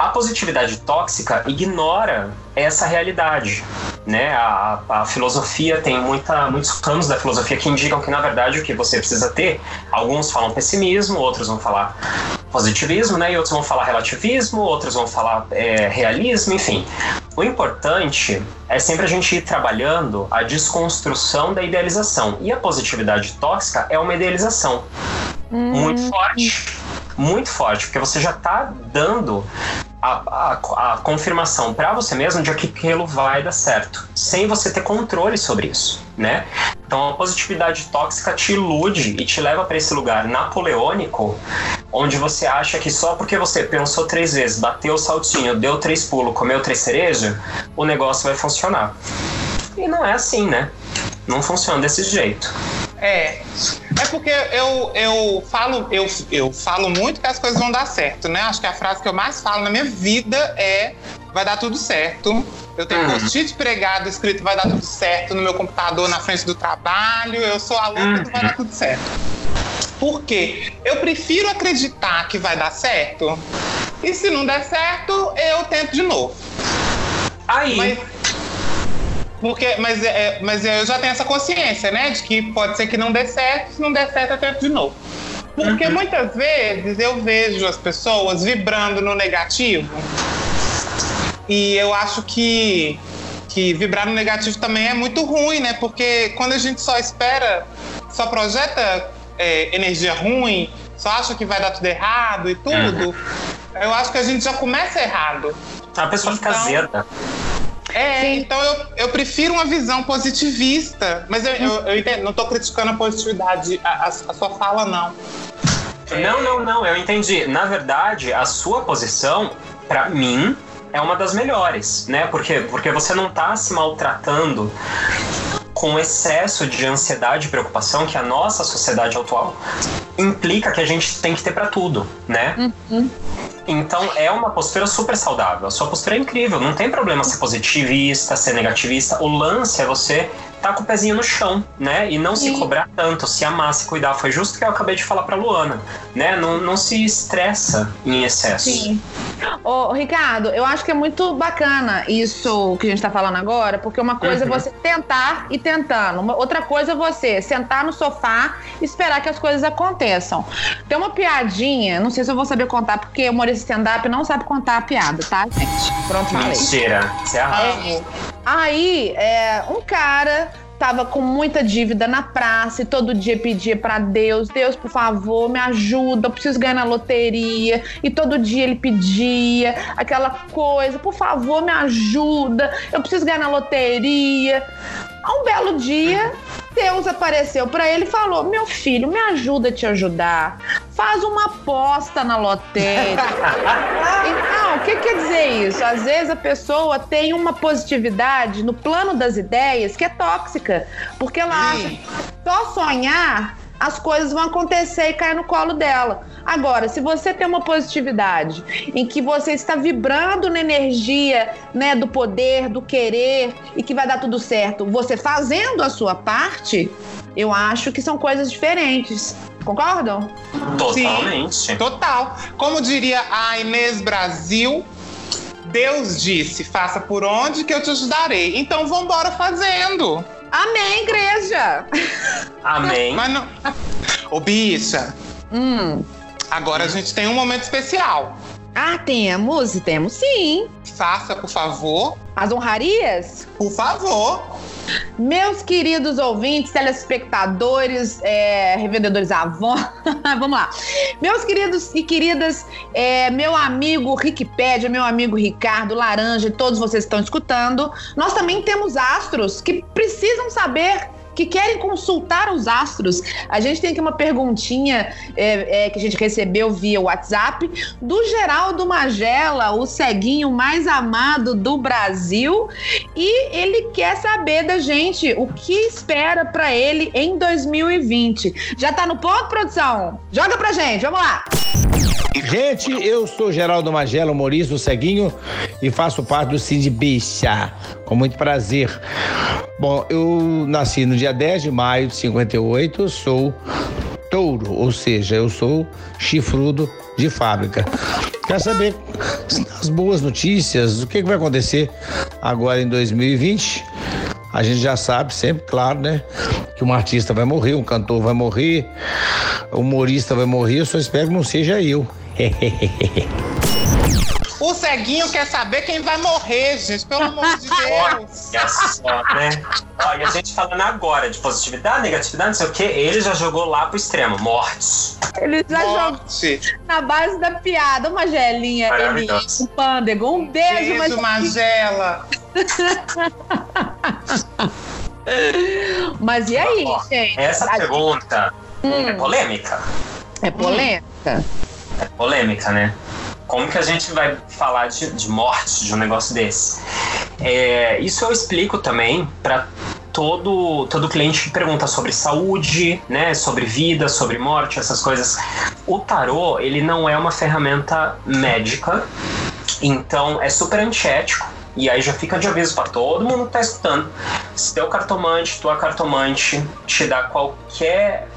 Speaker 2: A positividade tóxica ignora essa realidade. Né? A, a filosofia tem muita, muitos campos da filosofia que indicam que, na verdade, o que você precisa ter, alguns falam pessimismo, outros vão falar positivismo, né? e outros vão falar relativismo, outros vão falar é, realismo, enfim. O importante é sempre a gente ir trabalhando a desconstrução da idealização. E a positividade tóxica é uma idealização muito forte. Muito forte, porque você já está dando a, a, a confirmação para você mesmo de que aquilo vai dar certo, sem você ter controle sobre isso, né? Então a positividade tóxica te ilude e te leva para esse lugar napoleônico, onde você acha que só porque você pensou três vezes, bateu o saltinho, deu três pulos, comeu três cerejas, o negócio vai funcionar. E não é assim, né? Não funciona desse jeito.
Speaker 1: É. É porque eu, eu, falo, eu, eu falo muito que as coisas vão dar certo, né? Acho que a frase que eu mais falo na minha vida é vai dar tudo certo. Eu tenho
Speaker 2: Uhum.
Speaker 1: post-it pregado escrito vai dar tudo certo no meu computador na frente do trabalho. Eu sou a louca do vai dar tudo certo. Por quê? Eu prefiro acreditar que vai dar certo. E se não der certo, eu tento de novo.
Speaker 2: Aí,
Speaker 1: Mas Porque, mas, é, mas eu já tenho essa consciência, né? De que pode ser que não dê certo, se não der certo, eu tento de novo. Porque
Speaker 2: Uhum.
Speaker 1: muitas vezes eu vejo as pessoas vibrando no negativo. E eu acho que, que vibrar no negativo também é muito ruim, né? Porque quando a gente só espera, só projeta é, energia ruim, só acha que vai dar tudo errado e tudo, eu acho que a gente já começa errado.
Speaker 2: A pessoa fica
Speaker 1: Então-
Speaker 2: azeda.
Speaker 1: É,
Speaker 3: Sim.
Speaker 1: então eu, eu prefiro uma visão positivista. Mas eu, eu, eu entendo, não tô criticando a positividade, a, a- a sua fala, não.
Speaker 2: Não, não, não, eu entendi. Na verdade, a sua posição, pra mim, é uma das melhores, né? Porque, porque você não tá se maltratando com excesso de ansiedade e preocupação que a nossa sociedade atual implica que a gente tem que ter pra tudo, né? Então é uma postura super saudável. A sua postura é incrível. Não tem problema ser positivista, ser negativista. O lance é você tá com o pezinho no chão, né? E não se
Speaker 3: Sim.
Speaker 2: cobrar tanto, se amar, se cuidar. Foi justo que eu acabei de falar pra Luana, né? Não, não se estressa em excesso.
Speaker 3: Sim. Ô, Ricardo, eu acho que é muito bacana isso que a gente tá falando agora, porque uma coisa
Speaker 2: Uhum.
Speaker 3: é você tentar e tentando. Uma- outra coisa é você sentar no sofá e esperar que as coisas aconteçam. Tem uma piadinha, não sei se eu vou saber contar, porque o humorista stand-up não sabe contar a piada, tá, gente? Pronto, falei.
Speaker 2: Mentira. Você arrasa.
Speaker 1: Amo.
Speaker 3: Aí, é, um cara tava com muita dívida na praça e todo dia pedia pra Deus: Deus, por favor, me ajuda, eu preciso ganhar na loteria. E todo dia ele pedia aquela coisa: por favor, me ajuda, eu preciso ganhar na loteria. Um belo dia, Deus apareceu pra ele e falou: Meu filho, me ajuda a te ajudar. Faz uma aposta na loteria. [laughs] Então, o que quer dizer isso? Às vezes a pessoa tem uma positividade no plano das ideias que é tóxica, porque ela acha só sonhar as coisas vão acontecer e cair no colo dela. Agora, se você tem uma positividade em que você está vibrando na energia, né, do poder, do querer e que vai dar tudo certo, você fazendo a sua parte, eu acho que são coisas diferentes. Concordam?
Speaker 2: Totalmente.
Speaker 1: Total. Como diria a Inês Brasil, Deus disse: faça por onde que eu te ajudarei. Então vambora fazendo.
Speaker 3: Amém, igreja!
Speaker 2: Amém.
Speaker 1: Mas não. Ô, bicha,
Speaker 3: Hum.
Speaker 1: agora a gente tem um momento especial.
Speaker 3: Ah, temos, temos sim.
Speaker 1: Faça, por favor.
Speaker 3: As honrarias?
Speaker 1: Por favor.
Speaker 3: Meus queridos ouvintes, telespectadores, é, revendedores Avon, [laughs] vamos lá. Meus queridos e queridas, é, meu amigo Rickpédia, meu amigo Ricardo Laranja, todos vocês que estão escutando, nós também temos astros que precisam saber. Que querem consultar os astros. A gente tem aqui uma perguntinha é, é, que a gente recebeu via WhatsApp do Geraldo Magela, o ceguinho mais amado do Brasil. E ele quer saber da gente o que espera pra ele em 2020. Já tá no ponto, produção? Joga pra gente, vamos lá.
Speaker 6: Gente, eu sou Geraldo Magela, humorista do Ceguinho e faço parte do Cid Bicha, com muito prazer. Bom, eu nasci no dia 10 de maio de 58, sou touro, ou seja, eu sou chifrudo de fábrica. Quer saber as boas notícias, o que, que vai acontecer agora em 2020? A gente já sabe sempre, claro, né? Que um artista vai morrer, um cantor vai morrer, um humorista vai morrer, eu só espero que não seja eu. [laughs]
Speaker 1: O ceguinho quer saber quem vai morrer, gente. Pelo amor de [laughs] Deus.
Speaker 2: Olha só, né? Olha, a gente falando agora de positividade, negatividade, não sei o quê, ele já jogou lá pro extremo, morte.
Speaker 3: Ele já jogou
Speaker 1: Morte.
Speaker 3: na base da piada. Uma gelinha, ele, um pândego. Um beijo,
Speaker 1: Beijo, Magela. [laughs]
Speaker 3: Mas e aí,
Speaker 2: Ó,
Speaker 3: gente?
Speaker 2: Essa
Speaker 3: A-
Speaker 2: pergunta é polêmica.
Speaker 3: É polêmica?
Speaker 2: É polêmica, né? Como que a gente vai falar de, de morte de um negócio desse? É, isso eu explico também para todo todo cliente que pergunta sobre saúde, né, sobre vida, sobre morte, essas coisas. O tarô ele não é uma ferramenta médica, então é super antiético. E aí já fica de aviso para todo mundo que tá escutando. Se teu cartomante, tua cartomante te dá qualquer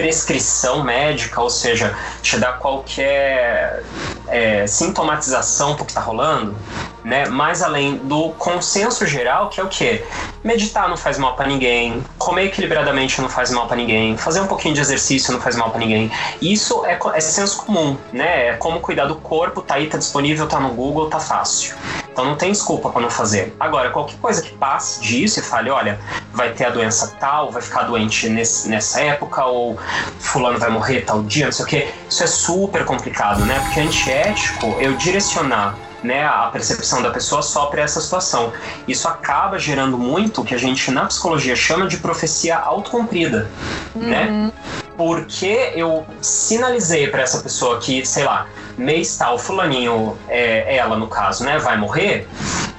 Speaker 2: prescrição médica, ou seja, te dá qualquer é, sintomatização pro que tá rolando, né? Mais além do consenso geral, que é o quê? Meditar não faz mal para ninguém, comer equilibradamente não faz mal para ninguém, fazer um pouquinho de exercício não faz mal para ninguém. Isso é, é senso comum, né? É como cuidar do corpo, tá aí, tá disponível, tá no Google, tá fácil. Então não tem desculpa para não fazer. Agora, qualquer coisa que passe disso e fale, olha, vai ter a doença tal, vai ficar doente nesse, nessa época, ou fulano vai morrer tal dia, não sei o quê, isso é super complicado, né? Porque é antiético eu direcionar né, a percepção da pessoa só para essa situação. Isso acaba gerando muito o que a gente na psicologia chama de profecia autocumprida, né?
Speaker 3: Uhum.
Speaker 2: né? Porque eu sinalizei para essa pessoa que, sei lá, mês tal, fulaninho, é, ela no caso, né, vai morrer.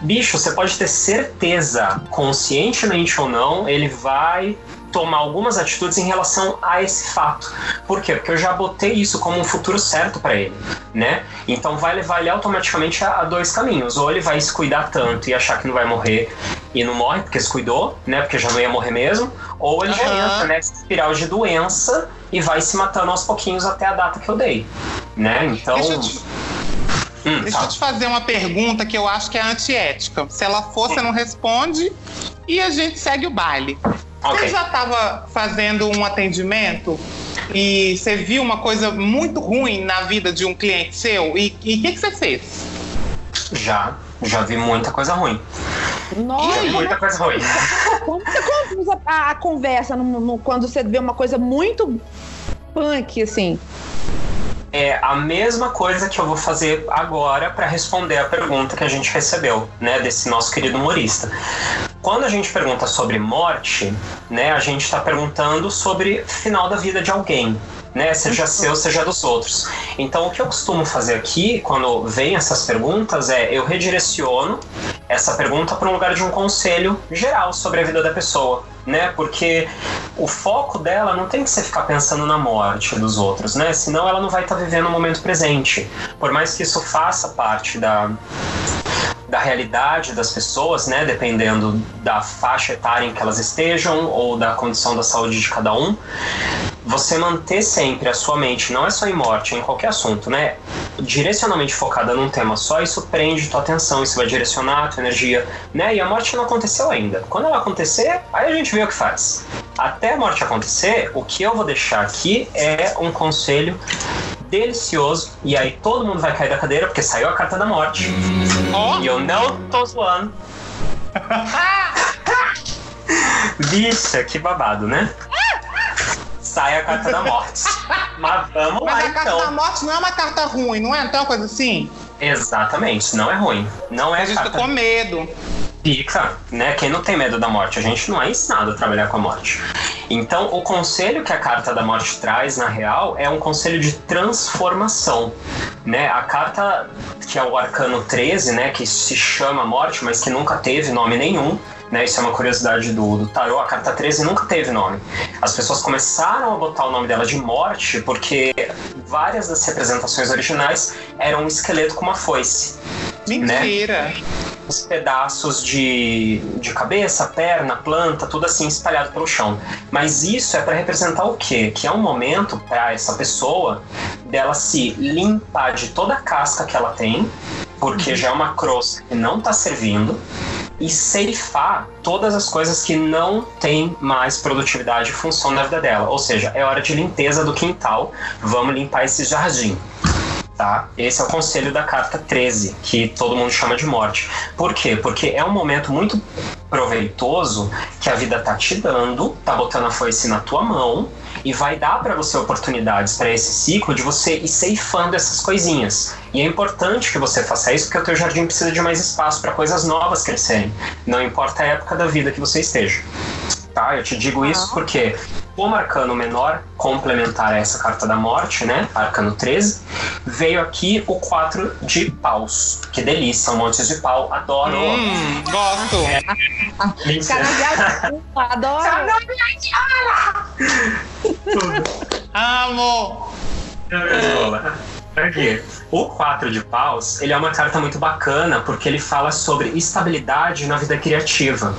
Speaker 2: Bicho, você pode ter certeza, conscientemente ou não, ele vai tomar algumas atitudes em relação a esse fato. Por quê? Porque eu já botei isso como um futuro certo para ele, né? Então vai levar ele automaticamente a, a, dois caminhos. Ou ele vai se cuidar tanto e achar que não vai morrer e não morre porque se cuidou, né? Porque já não ia morrer mesmo. Ou ele uhum. já entra nessa espiral de doença e vai se matando aos pouquinhos até a data que eu dei, né? Então...
Speaker 1: Deixa eu te... Hum, Deixa tá. eu te fazer uma pergunta que eu acho que é antiética. Se ela for, você não responde e a gente segue o baile. Okay. Você já estava fazendo um atendimento e você viu uma coisa muito ruim na vida de um cliente seu? E o que, que você fez?
Speaker 2: Já, já vi muita coisa ruim.
Speaker 3: Nossa,
Speaker 2: muita coisa ruim.
Speaker 3: Como você conduz a, a conversa no, no, quando você vê uma coisa muito punk, assim?
Speaker 2: é a mesma coisa que eu vou fazer agora para responder a pergunta que a gente recebeu, né, desse nosso querido humorista. Quando a gente pergunta sobre morte, né, a gente está perguntando sobre final da vida de alguém, né? Seja seu, seja dos outros. Então, o que eu costumo fazer aqui, quando vem essas perguntas, é eu redireciono essa pergunta para um lugar de um conselho geral sobre a vida da pessoa, né? Porque o foco dela não tem que ser ficar pensando na morte dos outros, né? Senão ela não vai estar tá vivendo o momento presente. Por mais que isso faça parte da da realidade das pessoas, né, dependendo da faixa etária em que elas estejam ou da condição da saúde de cada um. Você manter sempre a sua mente, não é só em morte, é em qualquer assunto, né, direcionalmente focada num tema só, isso prende tua atenção, isso vai direcionar a tua energia, né? E a morte não aconteceu ainda. Quando ela acontecer, aí a gente vê o que faz. Até a morte acontecer, o que eu vou deixar aqui é um conselho delicioso. E aí todo mundo vai cair da cadeira porque saiu a carta da morte. Oh. E eu não tô zoando. [laughs] Bicha, que babado, né? Sai a carta da morte. Mas vamos
Speaker 1: Mas
Speaker 2: lá,
Speaker 1: a carta
Speaker 2: então.
Speaker 1: da morte não é uma carta ruim, não é? Então, uma coisa assim?
Speaker 2: Exatamente, não é ruim. Não é
Speaker 1: a gente
Speaker 2: carta...
Speaker 1: com medo.
Speaker 2: Fica, né? Quem não tem medo da morte? A gente não é ensinado a trabalhar com a morte. Então, o conselho que a carta da morte traz, na real, é um conselho de transformação, né? A carta que é o arcano 13, né, que se chama morte, mas que nunca teve nome nenhum, né? Isso é uma curiosidade do, do tarô. A carta 13 nunca teve nome. As pessoas começaram a botar o nome dela de morte porque várias das representações originais eram um esqueleto com uma foice.
Speaker 1: Mentira!
Speaker 2: Né? Os pedaços de, de cabeça, perna, planta, tudo assim espalhado pelo chão. Mas isso é para representar o quê? Que é um momento para essa pessoa dela se limpar de toda a casca que ela tem, porque já é uma crosta que não está servindo, e ceifar todas as coisas que não têm mais produtividade e função na vida dela. Ou seja, é hora de limpeza do quintal, vamos limpar esse jardim. Tá? Esse é o conselho da carta 13, que todo mundo chama de morte. Por quê? Porque é um momento muito proveitoso que a vida tá te dando, tá botando a foice na tua mão e vai dar para você oportunidades para esse ciclo de você ir ceifando essas coisinhas. E é importante que você faça isso porque o teu jardim precisa de mais espaço para coisas novas crescerem. Não importa a época da vida que você esteja. Tá? Eu te digo isso porque como arcano menor complementar a essa carta da morte, né? Arcano 13, veio aqui o 4 de paus. Que delícia, um monte de pau, adoro.
Speaker 1: Hum, gosto. É. [laughs]
Speaker 3: adoro.
Speaker 1: Amo.
Speaker 2: Aqui. O 4 de paus, ele é uma carta muito bacana porque ele fala sobre estabilidade na vida criativa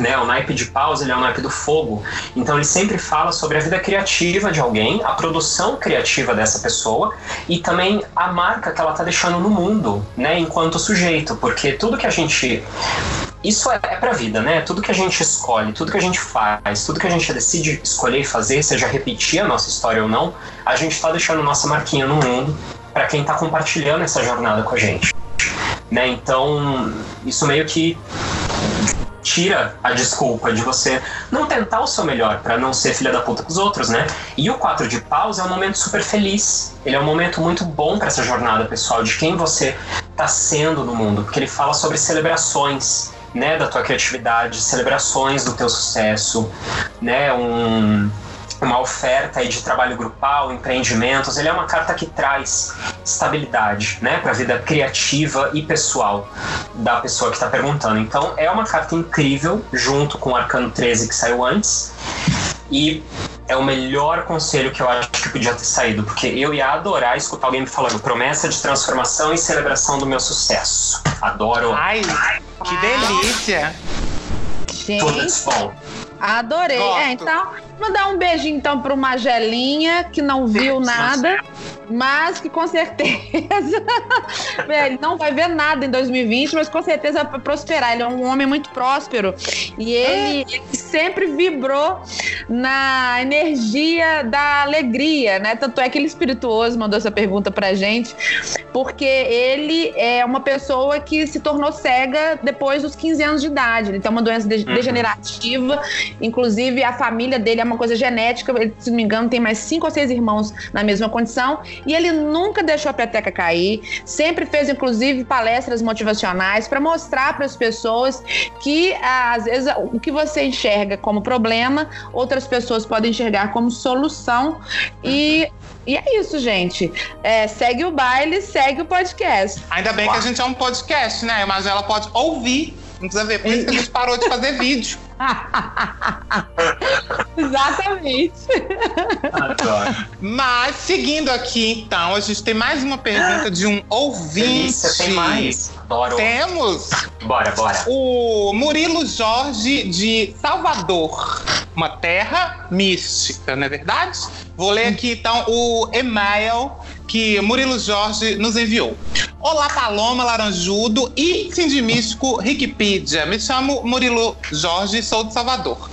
Speaker 2: né? O naipe de paus ele é o naipe do fogo. Então ele sempre fala sobre a vida criativa de alguém, a produção criativa dessa pessoa e também a marca que ela está deixando no mundo, né? Enquanto sujeito, porque tudo que a gente isso é, é pra vida, né? Tudo que a gente escolhe, tudo que a gente faz, tudo que a gente decide escolher e fazer, seja repetir a nossa história ou não, a gente está deixando nossa marquinha no mundo para quem está compartilhando essa jornada com a gente. Né? Então, isso meio que tira a desculpa de você não tentar o seu melhor para não ser filha da puta com os outros, né? E o 4 de paus é um momento super feliz. Ele é um momento muito bom para essa jornada pessoal de quem você tá sendo no mundo, porque ele fala sobre celebrações, né, da tua criatividade, celebrações do teu sucesso, né, um uma oferta aí de trabalho grupal, empreendimentos, ele é uma carta que traz estabilidade, né, para a vida criativa e pessoal da pessoa que está perguntando. Então, é uma carta incrível, junto com o Arcano 13 que saiu antes. E é o melhor conselho que eu acho que podia ter saído, porque eu ia adorar escutar alguém me falando promessa de transformação e celebração do meu sucesso. Adoro.
Speaker 1: Ai, que delícia!
Speaker 2: Tudo
Speaker 3: Gente,
Speaker 2: de bom.
Speaker 3: adorei.
Speaker 1: Gosto.
Speaker 3: É, então, mandar um beijinho então pro Magelinha, que não viu nada, mas que com certeza [laughs] ele não vai ver nada em 2020, mas com certeza vai prosperar. Ele é um homem muito próspero e ele, ele sempre vibrou na energia da alegria, né? Tanto é que ele espirituoso mandou essa pergunta pra gente, porque ele é uma pessoa que se tornou cega depois dos 15 anos de idade. Ele tem uma doença de-
Speaker 2: Uhum.
Speaker 3: degenerativa, inclusive a família dele é uma coisa genética. Ele, se não me engano, tem mais cinco ou seis irmãos na mesma condição. E ele nunca deixou a peteca cair, sempre fez, inclusive, palestras motivacionais para mostrar para as pessoas que, às vezes, o que você enxerga como problema, outras pessoas podem enxergar como solução. E. E é isso, gente. É, segue o baile, segue o podcast.
Speaker 1: Ainda bem que a gente é um podcast, né? Mas ela pode ouvir. Não precisa ver. Por isso que a gente parou de fazer vídeo. [laughs]
Speaker 3: Exatamente.
Speaker 2: Adoro.
Speaker 1: Mas, seguindo aqui, então, a gente tem mais uma pergunta de um ouvinte.
Speaker 2: Delícia, tem mais. Adoro.
Speaker 1: Temos
Speaker 2: Bora, bora.
Speaker 1: o Murilo Jorge de Salvador, uma terra mística, não é verdade? Vou ler aqui então o e-mail que Murilo Jorge nos enviou. Olá, Paloma Laranjudo e Cindy Místico Wikipedia. Me chamo Murilo Jorge sou de Salvador.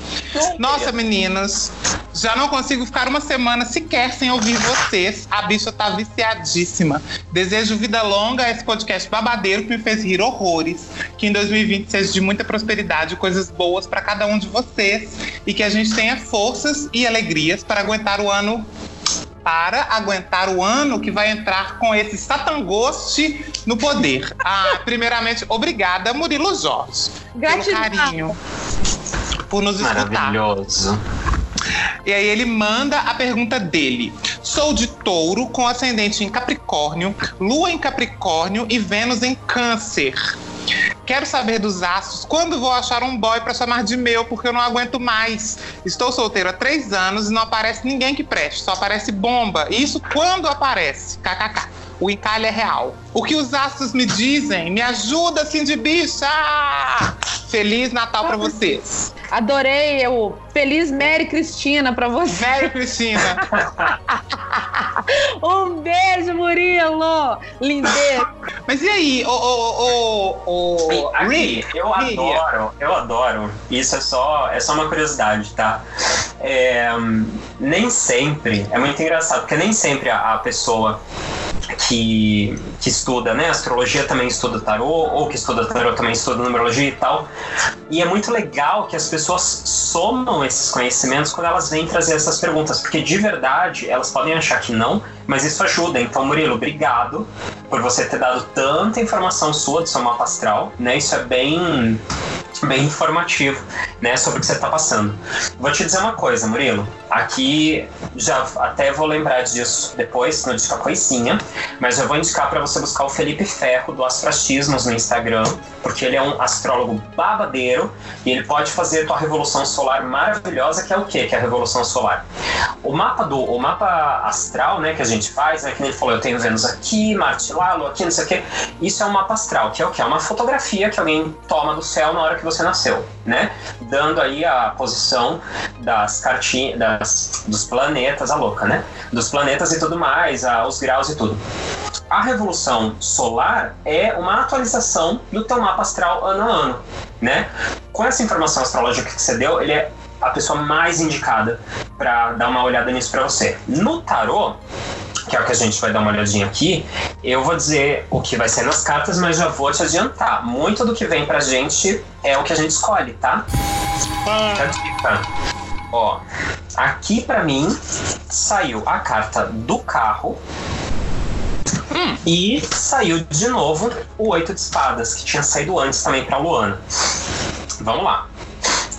Speaker 1: Nossa, meninas, já não consigo ficar uma semana sequer sem ouvir vocês. A bicha tá viciadíssima. Desejo vida longa a esse podcast babadeiro que me fez rir horrores. Que em 2020 seja de muita prosperidade e coisas boas para cada um de vocês. E que a gente tenha forças e alegrias para aguentar o ano. Para aguentar o ano que vai entrar com esse satangoste no poder. Ah, [laughs] primeiramente, obrigada, Murilo Jorge.
Speaker 3: Gratidão.
Speaker 1: Pelo carinho. Por nos escutar.
Speaker 2: Maravilhoso.
Speaker 1: E aí ele manda a pergunta dele. Sou de touro com ascendente em Capricórnio, Lua em Capricórnio e Vênus em Câncer. Quero saber dos astros quando vou achar um boy pra chamar de meu, porque eu não aguento mais. Estou solteiro há três anos e não aparece ninguém que preste, só aparece bomba. Isso quando aparece? KKK. O encalhe é real. O que os astros me dizem? Me ajuda, Cindy Bicha! Feliz Natal pra vocês.
Speaker 3: Adorei o Feliz Mary Cristina pra você.
Speaker 1: Velho Cristina. [laughs]
Speaker 3: Um beijo, Murilo! Lindeza!
Speaker 1: Mas e aí, o, o, o, o
Speaker 2: Aqui,
Speaker 1: Rick?
Speaker 2: eu
Speaker 1: Rick,
Speaker 2: adoro, eu adoro. Isso é só, é só uma curiosidade, tá? É, nem sempre, é muito engraçado, porque nem sempre a, a pessoa que, que estuda, né? Astrologia também estuda tarô, ou que estuda tarô também estuda numerologia e tal. E é muito legal que as pessoas somam esses conhecimentos quando elas vêm trazer essas perguntas, porque de verdade elas podem achar que não, mas isso ajuda. Então, Murilo, obrigado por você ter dado tanta informação sua do seu mapa astral, né? Isso é bem bem informativo, né, sobre o que você está passando. Vou te dizer uma coisa, Murilo. Aqui já até vou lembrar disso depois no disco a coisinha, mas eu vou indicar para você buscar o Felipe Ferro do Astrachismos no Instagram, porque ele é um astrólogo babadeiro e ele pode fazer tua revolução solar maravilhosa, que é o quê? Que é a revolução solar. O mapa do o mapa astral, né, que a gente faz, né, que nem ele falou, eu tenho Vênus aqui, Marte lá, Lua aqui, não sei o quê. Isso é um mapa astral, que é o quê? É uma fotografia que alguém toma do céu na hora que você nasceu, né? Dando aí a posição das cartinhas, das, dos planetas, a louca, né? Dos planetas e tudo mais, a, os graus e tudo. A revolução solar é uma atualização do teu mapa astral ano a ano, né? Com essa informação astrológica que você deu, ele é a pessoa mais indicada para dar uma olhada nisso para você. No tarô, que é o que a gente vai dar uma olhadinha aqui, eu vou dizer o que vai ser nas cartas, mas já vou te adiantar. Muito do que vem pra gente é o que a gente escolhe, tá? Fica a dica. Ó, aqui pra mim saiu a carta do carro. E saiu de novo o Oito de Espadas, que tinha saído antes também pra Luana. Vamos lá.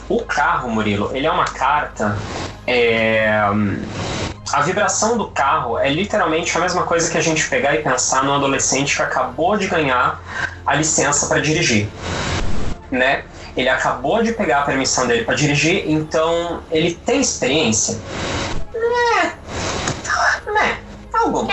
Speaker 2: O carro, Murilo, ele é uma carta. é, A vibração do carro é literalmente a mesma coisa que a gente pegar e pensar num adolescente que acabou de ganhar a licença para dirigir, né? Ele acabou de pegar a permissão dele para dirigir, então ele tem experiência. Né? Né? Alguma.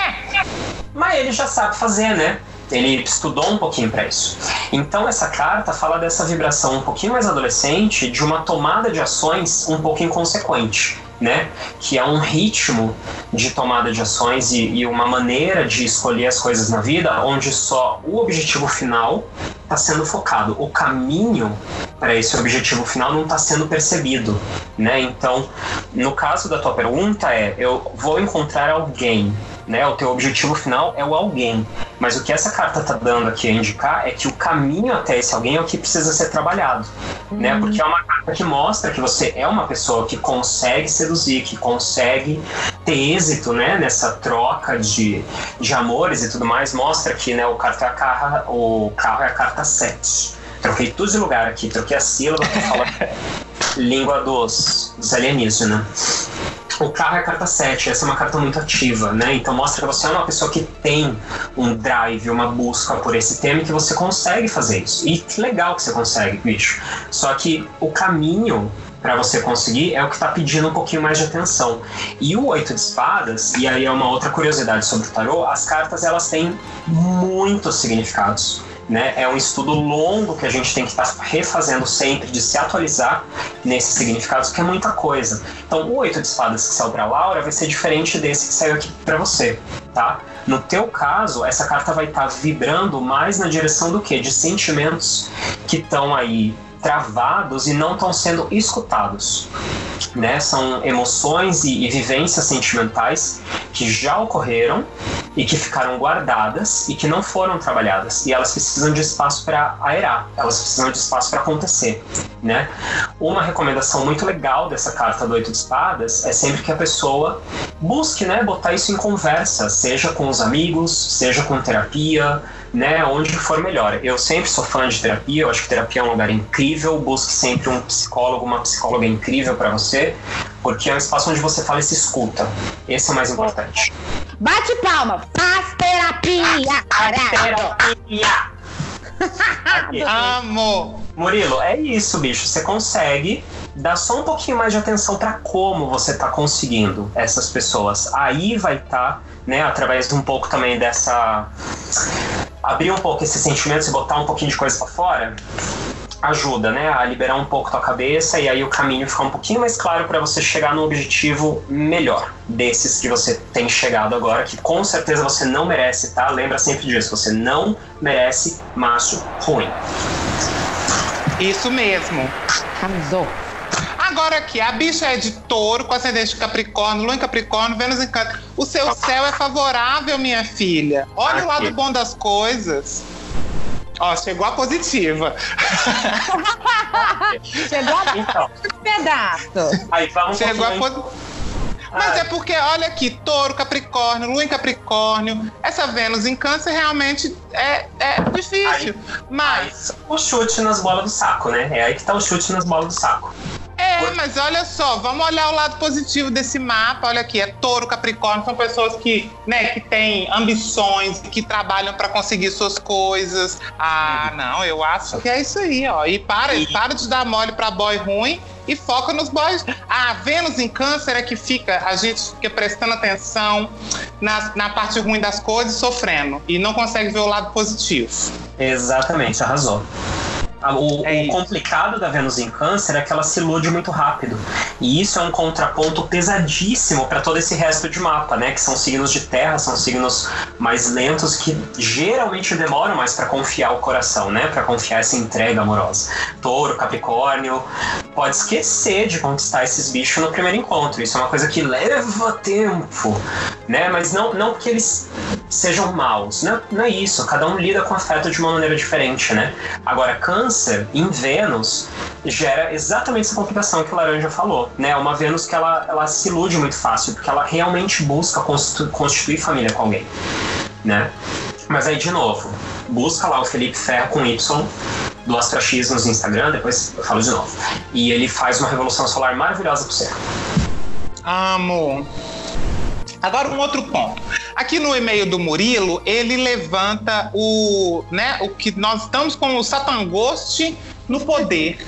Speaker 2: Mas ele já sabe fazer, né? Ele estudou um pouquinho para isso. Então essa carta fala dessa vibração um pouquinho mais adolescente, de uma tomada de ações um pouco inconsequente, né? Que é um ritmo de tomada de ações e, e uma maneira de escolher as coisas na vida, onde só o objetivo final está sendo focado. O caminho para esse objetivo final não está sendo percebido, né? Então, no caso da tua pergunta é, eu vou encontrar alguém, né? O teu objetivo final é o alguém, mas o que essa carta tá dando aqui a indicar é que o caminho até esse alguém é o que precisa ser trabalhado, né? Porque é uma carta que mostra que você é uma pessoa que consegue seduzir, que consegue ter êxito, né? Nessa troca de, de amores e tudo mais, mostra que, né? O carro é a carro, o carro é a carta 7. Troquei tudo de lugar aqui, troquei a sílaba pra falar [laughs] língua dos, dos alienígenas. O carro é carta 7, essa é uma carta muito ativa, né? Então mostra que você é uma pessoa que tem um drive, uma busca por esse tema e que você consegue fazer isso. E que legal que você consegue, bicho. Só que o caminho para você conseguir é o que está pedindo um pouquinho mais de atenção. E o oito de espadas, e aí é uma outra curiosidade sobre o tarô, as cartas elas têm muitos significados. Né? É um estudo longo que a gente tem que estar refazendo sempre, de se atualizar nesses significados, que é muita coisa. Então, o oito de espadas que saiu para Laura vai ser diferente desse que saiu aqui para você, tá? No teu caso, essa carta vai estar vibrando mais na direção do que? De sentimentos que estão aí travados e não estão sendo escutados. Né? São emoções e, e vivências sentimentais que já ocorreram e que ficaram guardadas e que não foram trabalhadas. E elas precisam de espaço para aerar, elas precisam de espaço para acontecer. Né? Uma recomendação muito legal dessa carta do Oito de Espadas é sempre que a pessoa busque né, botar isso em conversa, seja com os amigos, seja com terapia, né, onde for melhor. Eu sempre sou fã de terapia, eu acho que terapia é um lugar incrível, busque sempre um psicólogo, uma psicóloga incrível para você, porque é um espaço onde você fala e se escuta. Esse é o mais importante.
Speaker 3: Bate palma, faz terapia, caralho.
Speaker 2: Terapia! [laughs]
Speaker 1: Amo!
Speaker 2: Murilo, é isso, bicho. Você consegue dar só um pouquinho mais de atenção para como você tá conseguindo essas pessoas. Aí vai estar, né, através de um pouco também dessa abrir um pouco esses sentimentos e botar um pouquinho de coisa para fora, ajuda, né, a liberar um pouco tua cabeça e aí o caminho fica um pouquinho mais claro para você chegar no objetivo melhor desses que você tem chegado agora, que com certeza você não merece, tá? Lembra sempre disso, você não merece macho ruim.
Speaker 1: Isso mesmo.
Speaker 3: Arrasou.
Speaker 1: Agora aqui, a bicha é de touro, com ascendente de Capricórnio, Lua em Capricórnio, Vênus em Câncer. O seu céu é favorável, minha filha. Olha o
Speaker 2: Aqui.
Speaker 1: lado bom das coisas. Ó, chegou a positiva. [laughs]
Speaker 3: Chegou a
Speaker 2: Então,
Speaker 3: pedaço.
Speaker 2: aí vamos
Speaker 1: Chegou a positiva. Mas é porque, olha aqui, touro, Capricórnio, Lua em Capricórnio, essa Vênus em Câncer realmente é, é difícil. Mas,
Speaker 2: o chute nas bolas do saco, né? É aí que tá o chute nas bolas do saco.
Speaker 1: É, mas olha só, vamos olhar o lado positivo desse mapa. Olha aqui, é touro, Capricórnio, são pessoas que, né, que têm ambições, que trabalham para conseguir suas coisas. Ah, não, eu acho que é isso aí, ó. E para,
Speaker 2: E-
Speaker 1: para de dar mole pra boy ruim e foca nos boys. Ah, Vênus em Câncer é que fica, a gente fica prestando atenção na, na parte ruim das coisas e sofrendo. E não consegue ver o lado positivo.
Speaker 2: Exatamente, arrasou. O,
Speaker 1: É
Speaker 2: o complicado da Vênus em Câncer é que ela se ilude muito rápido. E isso é um contraponto pesadíssimo para todo esse resto de mapa, né? Que são signos de terra, são signos mais lentos que geralmente demoram mais para confiar o coração, né? Para confiar essa entrega amorosa. Touro, Capricórnio, pode esquecer de conquistar esses bichos no primeiro encontro. Isso é uma coisa que leva tempo, né? Mas não, não que eles sejam maus, não, não é isso. Cada um lida com afeto de uma maneira diferente, né? Agora, Câncer em Vênus gera exatamente essa complicação que o Laranja falou, né? Uma Vênus que ela, ela se ilude muito fácil, porque ela realmente busca constitu- constituir família com alguém, né? Mas aí, de novo, busca lá o Felipe Ferro com Y do Astrachismos no Instagram, depois eu falo de novo. E ele faz uma revolução solar maravilhosa pra você.
Speaker 1: Amo. Agora um outro ponto. Aqui no e-mail do Murilo, ele levanta o, né, o que nós estamos com o Satangoste no poder.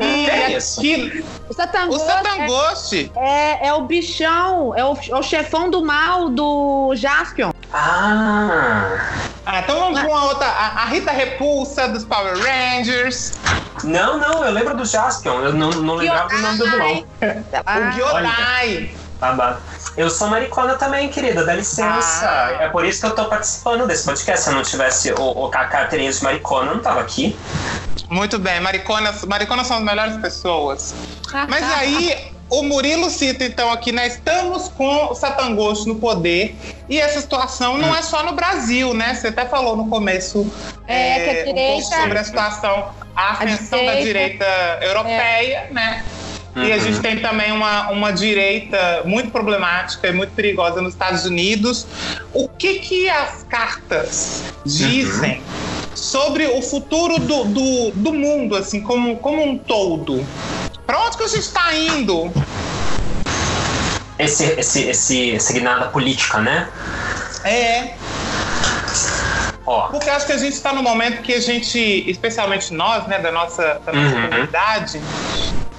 Speaker 1: E
Speaker 2: É isso.
Speaker 1: aqui,
Speaker 3: O
Speaker 1: o
Speaker 3: Satangoste
Speaker 1: Satangoste,
Speaker 3: é, é o bichão, é o, é o chefão do mal do Jaspion.
Speaker 2: Ah!
Speaker 1: ah, então vamos com a outra, a, a Rita Repulsa dos Power Rangers,
Speaker 2: Não, não, eu lembro do Jaspion, eu não, não lembrava o nome do vilão.
Speaker 1: o Gyodai.
Speaker 2: Babado. Eu sou maricona também, querida, dá licença.
Speaker 1: Ah.
Speaker 2: É por isso que eu tô participando desse podcast. Se eu não tivesse o, o, a carteirinha de maricona, eu não tava aqui.
Speaker 1: Muito bem, mariconas, mariconas são as melhores pessoas. Mas aí o Murilo cita então aqui, né? Estamos com o Satangosto no poder e essa situação não é só no Brasil, né? Você até falou no começo
Speaker 3: É, que a
Speaker 1: um pouco
Speaker 3: direita-
Speaker 1: sobre a situação, a ascensão da
Speaker 3: direita-
Speaker 1: direita europeia, né? E a
Speaker 2: Uhum.
Speaker 1: gente tem também uma, uma direita muito problemática e muito perigosa nos Estados Unidos. O que, que as cartas dizem sobre o futuro do, do, do mundo, assim, como, como um todo? Para onde que a gente está indo?
Speaker 2: Esse, esse, esse, esse guinada política, né?
Speaker 1: É, porque acho que a gente está no momento que a gente, especialmente nós, né, da nossa, da nossa
Speaker 2: Uhum.
Speaker 1: comunidade,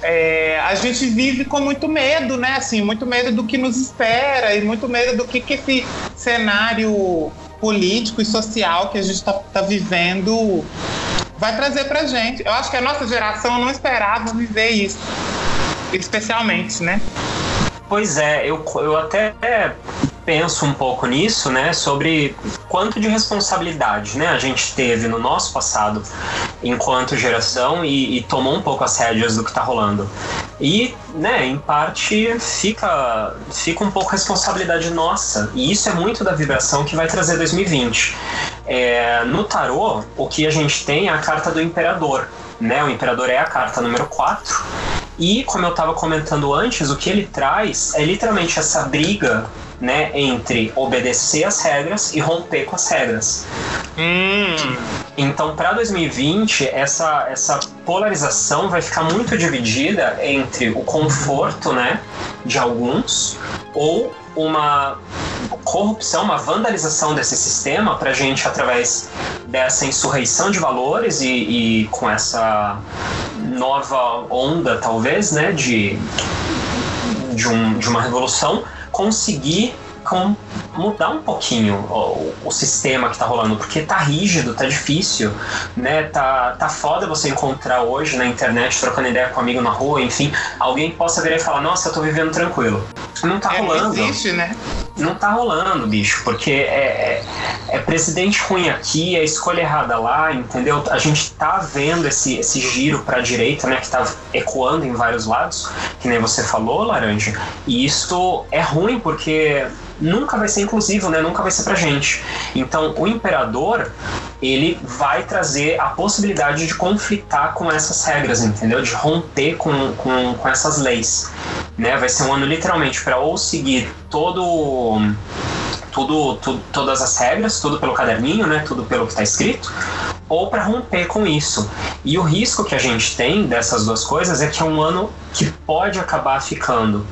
Speaker 1: é, a gente vive com muito medo, né? Assim, muito medo do que nos espera e muito medo do que, que esse cenário político e social que a gente está vivendo vai trazer pra gente. Eu acho que a nossa geração não esperava viver isso, especialmente, né?
Speaker 2: Pois é, eu, eu até penso um pouco nisso, né, sobre quanto de responsabilidade, né, a gente teve no nosso passado enquanto geração e, e tomou um pouco as rédeas do que tá rolando. E, né, em parte fica, fica um pouco responsabilidade nossa. E isso é muito da vibração que vai trazer 2020. É, no tarô, o que a gente tem é a carta do imperador. Né? O imperador é a carta número 4. E, como eu estava comentando antes, o que ele traz é literalmente essa briga né, entre obedecer às regras e romper com as regras.
Speaker 1: Hum,
Speaker 2: Então, para 2020, essa, essa polarização vai ficar muito dividida entre o conforto né, de alguns ou uma corrupção, uma vandalização desse sistema para a gente, através dessa insurreição de valores e, e com essa nova onda, talvez, né, de, de, um, de uma revolução, conseguir com, mudar um pouquinho o, o sistema que tá rolando, porque tá rígido, tá difícil, né? Tá, tá foda você encontrar hoje na internet, trocando ideia com um amigo na rua, enfim, alguém possa virar e falar, nossa, eu tô vivendo tranquilo. Não tá
Speaker 1: é, não
Speaker 2: rolando.
Speaker 1: existe, né?
Speaker 2: Não tá rolando, bicho, porque é, é, é presidente ruim aqui, é escolha errada lá, entendeu? A gente tá vendo esse, esse giro pra direita, né, que tá ecoando em vários lados, que nem você falou, Laranja, e isso é ruim porque nunca vai ser inclusivo, né? Nunca vai ser pra gente. Então, o imperador, ele vai trazer a possibilidade de conflitar com essas regras, entendeu? De romper com, com, com essas leis, né? Vai ser um ano literalmente para ou seguir todo tudo, todas as regras, tudo pelo caderninho, né? Tudo pelo que está escrito, ou para romper com isso. E o risco que a gente tem dessas duas coisas é que é um ano que pode acabar ficando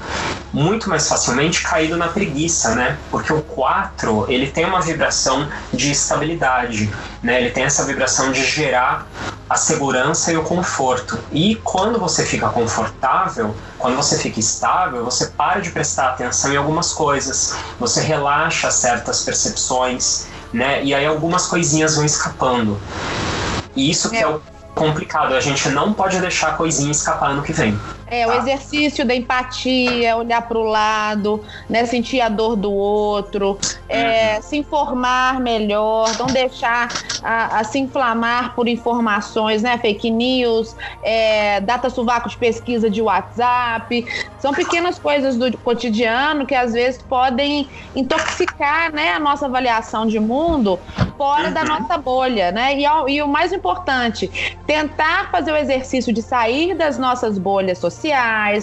Speaker 2: muito mais facilmente caído na preguiça, né? Porque o 4, ele tem uma vibração de estabilidade, né? Ele tem essa vibração de gerar a segurança e o conforto. E quando você fica confortável, quando você fica estável, você para de prestar atenção em algumas coisas, você relaxa certas percepções, né? E aí algumas coisinhas vão escapando. E isso que é, o complicado. A gente não pode deixar a coisinha escapar ano que vem.
Speaker 3: É, o
Speaker 2: Tá.
Speaker 3: exercício da empatia, olhar para o lado, né, sentir a dor do outro, é, se informar melhor, não deixar a, a se inflamar por informações, né, fake news, é, data sovaco de pesquisa de WhatsApp. São pequenas coisas do cotidiano que às vezes podem intoxicar, né, a nossa avaliação de mundo fora da nossa bolha, né? E, e o mais importante, tentar fazer o exercício de sair das nossas bolhas sociais,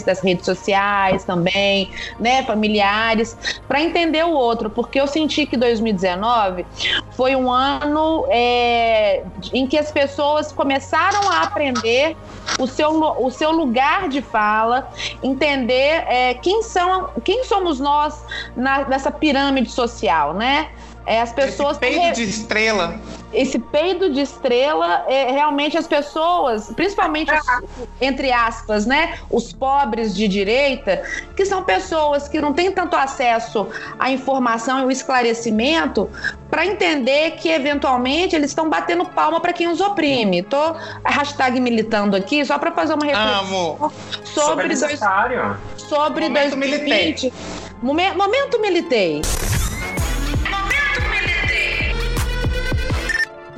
Speaker 3: das redes sociais também, né, familiares, para entender o outro, porque eu senti que 2019 foi um ano é, em que as pessoas começaram a aprender o seu, o seu lugar de fala, entender é, quem são, quem somos nós na- nessa pirâmide social, né? É, as pessoas
Speaker 1: Esse peido de estrela.
Speaker 3: esse peido de estrela, é, realmente as pessoas, principalmente os- entre aspas, né, os pobres de direita, que são pessoas que não têm tanto acesso à informação e ao esclarecimento para entender que eventualmente eles estão batendo palma para quem os oprime. Tô hashtag militando aqui só para fazer uma reflexão
Speaker 1: Amo.
Speaker 3: sobre, dois,
Speaker 2: necessário.
Speaker 3: sobre
Speaker 1: Momento
Speaker 3: 2020. Momen- Momento militei.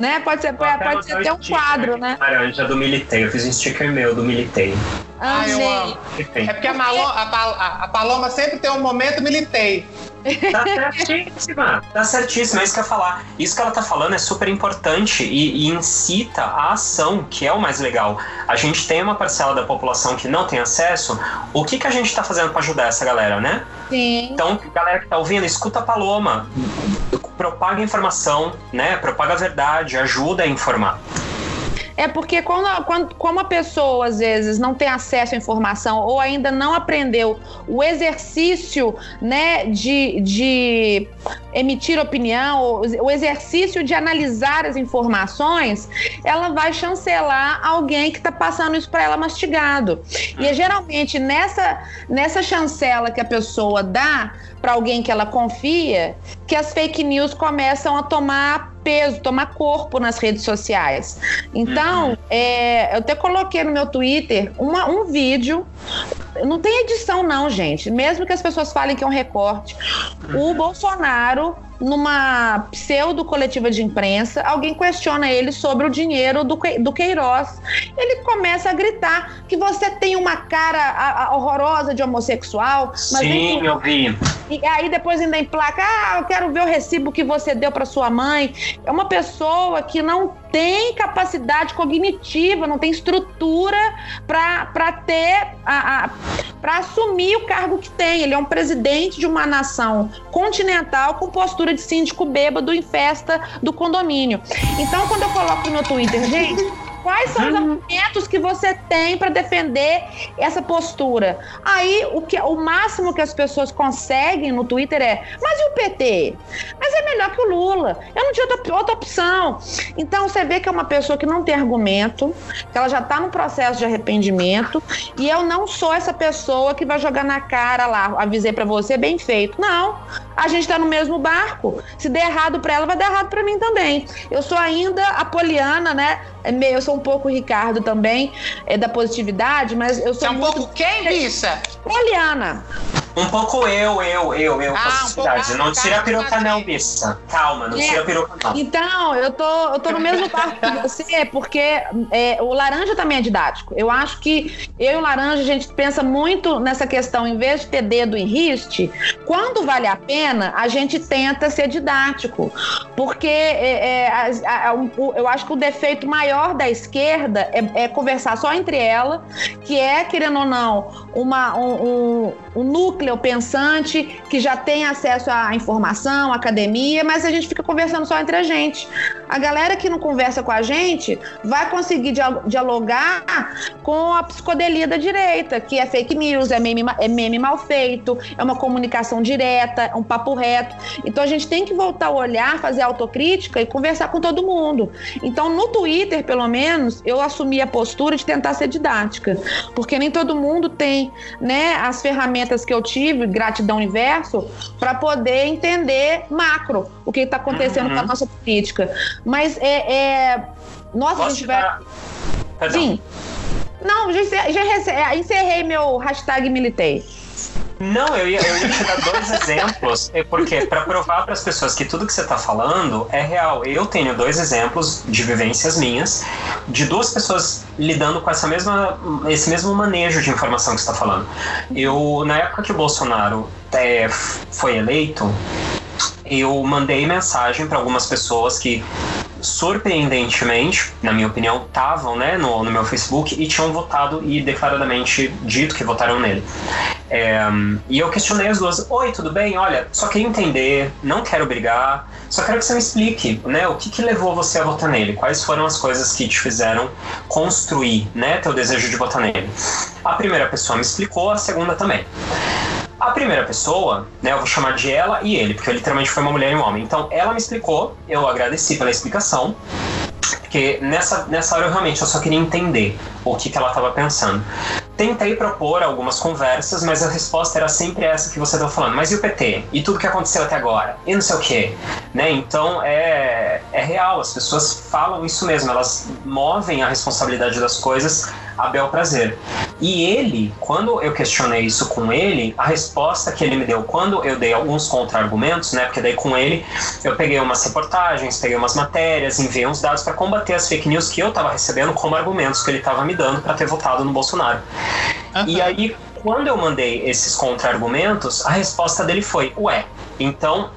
Speaker 3: Né? Pode ser, pode
Speaker 2: botar
Speaker 3: ser até um quadro,
Speaker 2: aqui,
Speaker 3: né?
Speaker 2: Laranja do Militei. Eu fiz um sticker meu do Militei.
Speaker 1: Ah, eu
Speaker 3: Amei.
Speaker 1: amo.
Speaker 2: Militei.
Speaker 1: É porque a, Malo- a Pal- a- a Paloma sempre tem um momento militei.
Speaker 2: Tá certíssima, tá certíssima, é isso que eu ia falar. Isso que ela tá falando é super importante e, e incita a ação, que é o mais legal. A gente tem uma parcela da população que não tem acesso, o que, que a gente tá fazendo pra ajudar essa galera, né?
Speaker 3: Sim.
Speaker 2: Então, galera que tá ouvindo, escuta a Paloma, propaga a informação, né? Propaga a verdade, ajuda a informar.
Speaker 3: É porque quando, quando, como a pessoa às vezes não tem acesso à informação ou ainda não aprendeu o exercício né, de, de emitir opinião, o o exercício de analisar as informações, ela vai chancelar alguém que está passando isso para ela mastigado. E é geralmente nessa, nessa chancela que a pessoa dá para alguém que ela confia, que as fake news começam a tomar peso, tomar corpo nas redes sociais. Então, é, eu até coloquei no meu Twitter uma- um vídeo. Não tem edição, não, gente. Mesmo que as pessoas falem que é um recorte. O Bolsonaro, numa pseudo coletiva de imprensa, alguém questiona ele sobre o dinheiro do, do Queiroz. Ele começa a gritar que você tem uma cara a- a- horrorosa de homossexual.
Speaker 2: Sim, eu vi.
Speaker 3: e aí depois ainda emplaca, ah, eu quero ver o recibo que você deu para sua mãe. É uma pessoa que não tem capacidade cognitiva, não tem estrutura para ter, para assumir o cargo que tem. Ele é um presidente de uma nação continental com postura de síndico bêbado em festa do condomínio. Então, quando eu coloco no Twitter, gente, [laughs] quais são os argumentos que você tem para defender essa postura? Aí, o, que, o máximo que as pessoas conseguem no Twitter é: mas e o PT? Mas é melhor que o Lula. Eu não tinha outra, outra opção. Então, você vê que é uma pessoa que não tem argumento, que ela já está no processo de arrependimento, e eu não sou essa pessoa que vai jogar na cara lá, avisei para você, bem feito. Não. A gente está no mesmo barco. Se der errado para ela, vai dar errado para mim também. Eu sou ainda a Poliana, né? É Eu sou um pouco o Ricardo também, é da positividade, mas eu
Speaker 1: Você
Speaker 3: sou
Speaker 1: é um
Speaker 3: muito
Speaker 1: pouco quem, bicha?
Speaker 3: Poliana.
Speaker 2: Um pouco eu, eu, eu, eu,
Speaker 1: Ah, um
Speaker 2: possibilidade.
Speaker 1: pouco-
Speaker 2: Não tira a peruca não, bicha. Calma, não
Speaker 3: É.
Speaker 2: tira a peruca não.
Speaker 3: Então, eu tô, eu tô no mesmo barco que você, porque é, o laranja também é didático. Eu acho que eu e o laranja, a gente pensa muito nessa questão, em vez de ter dedo em riste, quando vale a pena, a gente tenta ser didático. Porque é, é, a- a- o- eu acho que o defeito maior da esquerda é, é conversar só entre ela, que é, querendo ou não, uma, um, um- um núcleo pensante que já tem acesso à informação, à academia, mas a gente fica conversando só entre a gente. A galera que não conversa com a gente vai conseguir dia- dialogar com a psicodelia da direita, que é fake news, é meme, é meme mal feito, é uma comunicação direta, é um papo reto. Então a gente tem que voltar a olhar, fazer autocrítica e conversar com todo mundo. Então no Twitter, pelo menos, eu assumi a postura de tentar ser didática, porque nem todo mundo tem, né, as ferramentas que eu tive, gratidão universo, para poder entender macro o que está acontecendo
Speaker 2: Uhum.
Speaker 3: com a nossa política. Mas é, é nossa, a gente
Speaker 2: te
Speaker 3: vai
Speaker 2: dar.
Speaker 3: Sim. Não, já, já é, encerrei meu hashtag militei.
Speaker 2: Não, eu ia, eu ia te dar dois [laughs] exemplos, é porque para provar para as pessoas que tudo que você está falando é real. Eu tenho dois exemplos de vivências minhas, de duas pessoas lidando com essa mesma, esse mesmo manejo de informação que você está falando. Eu, na época que o Bolsonaro é, foi eleito, eu mandei mensagem para algumas pessoas que surpreendentemente, na minha opinião, estavam né, no, no meu Facebook e tinham votado e declaradamente dito que votaram nele. É, e eu questionei as duas. Oi, tudo bem? Olha, só queria entender, não quero brigar, só quero que você me explique, né? O que, que levou você a votar nele? Quais foram as coisas que te fizeram construir, né, teu desejo de votar nele? A primeira pessoa me explicou, a segunda também. A primeira pessoa, né, eu vou chamar de ela e ele, porque literalmente foi uma mulher e um homem. Então, ela me explicou, eu agradeci pela explicação, porque nessa, nessa hora eu realmente eu só queria entender o que, que ela estava pensando. Tentei propor algumas conversas, mas a resposta era sempre essa que você estava falando. Mas e o PT? E tudo que aconteceu até agora? E não sei o quê? Né? Então é, é real, as pessoas falam isso mesmo, elas movem a responsabilidade das coisas a bel prazer. E ele, quando eu questionei isso com ele, a resposta que ele me deu quando eu dei alguns contra-argumentos, né? Porque daí com ele eu peguei umas reportagens, peguei umas matérias, enviei uns dados para combater as fake news que eu estava recebendo como argumentos que ele estava me dando para ter votado no Bolsonaro. E aí, quando eu mandei esses contra-argumentos, a resposta dele foi: Ué, então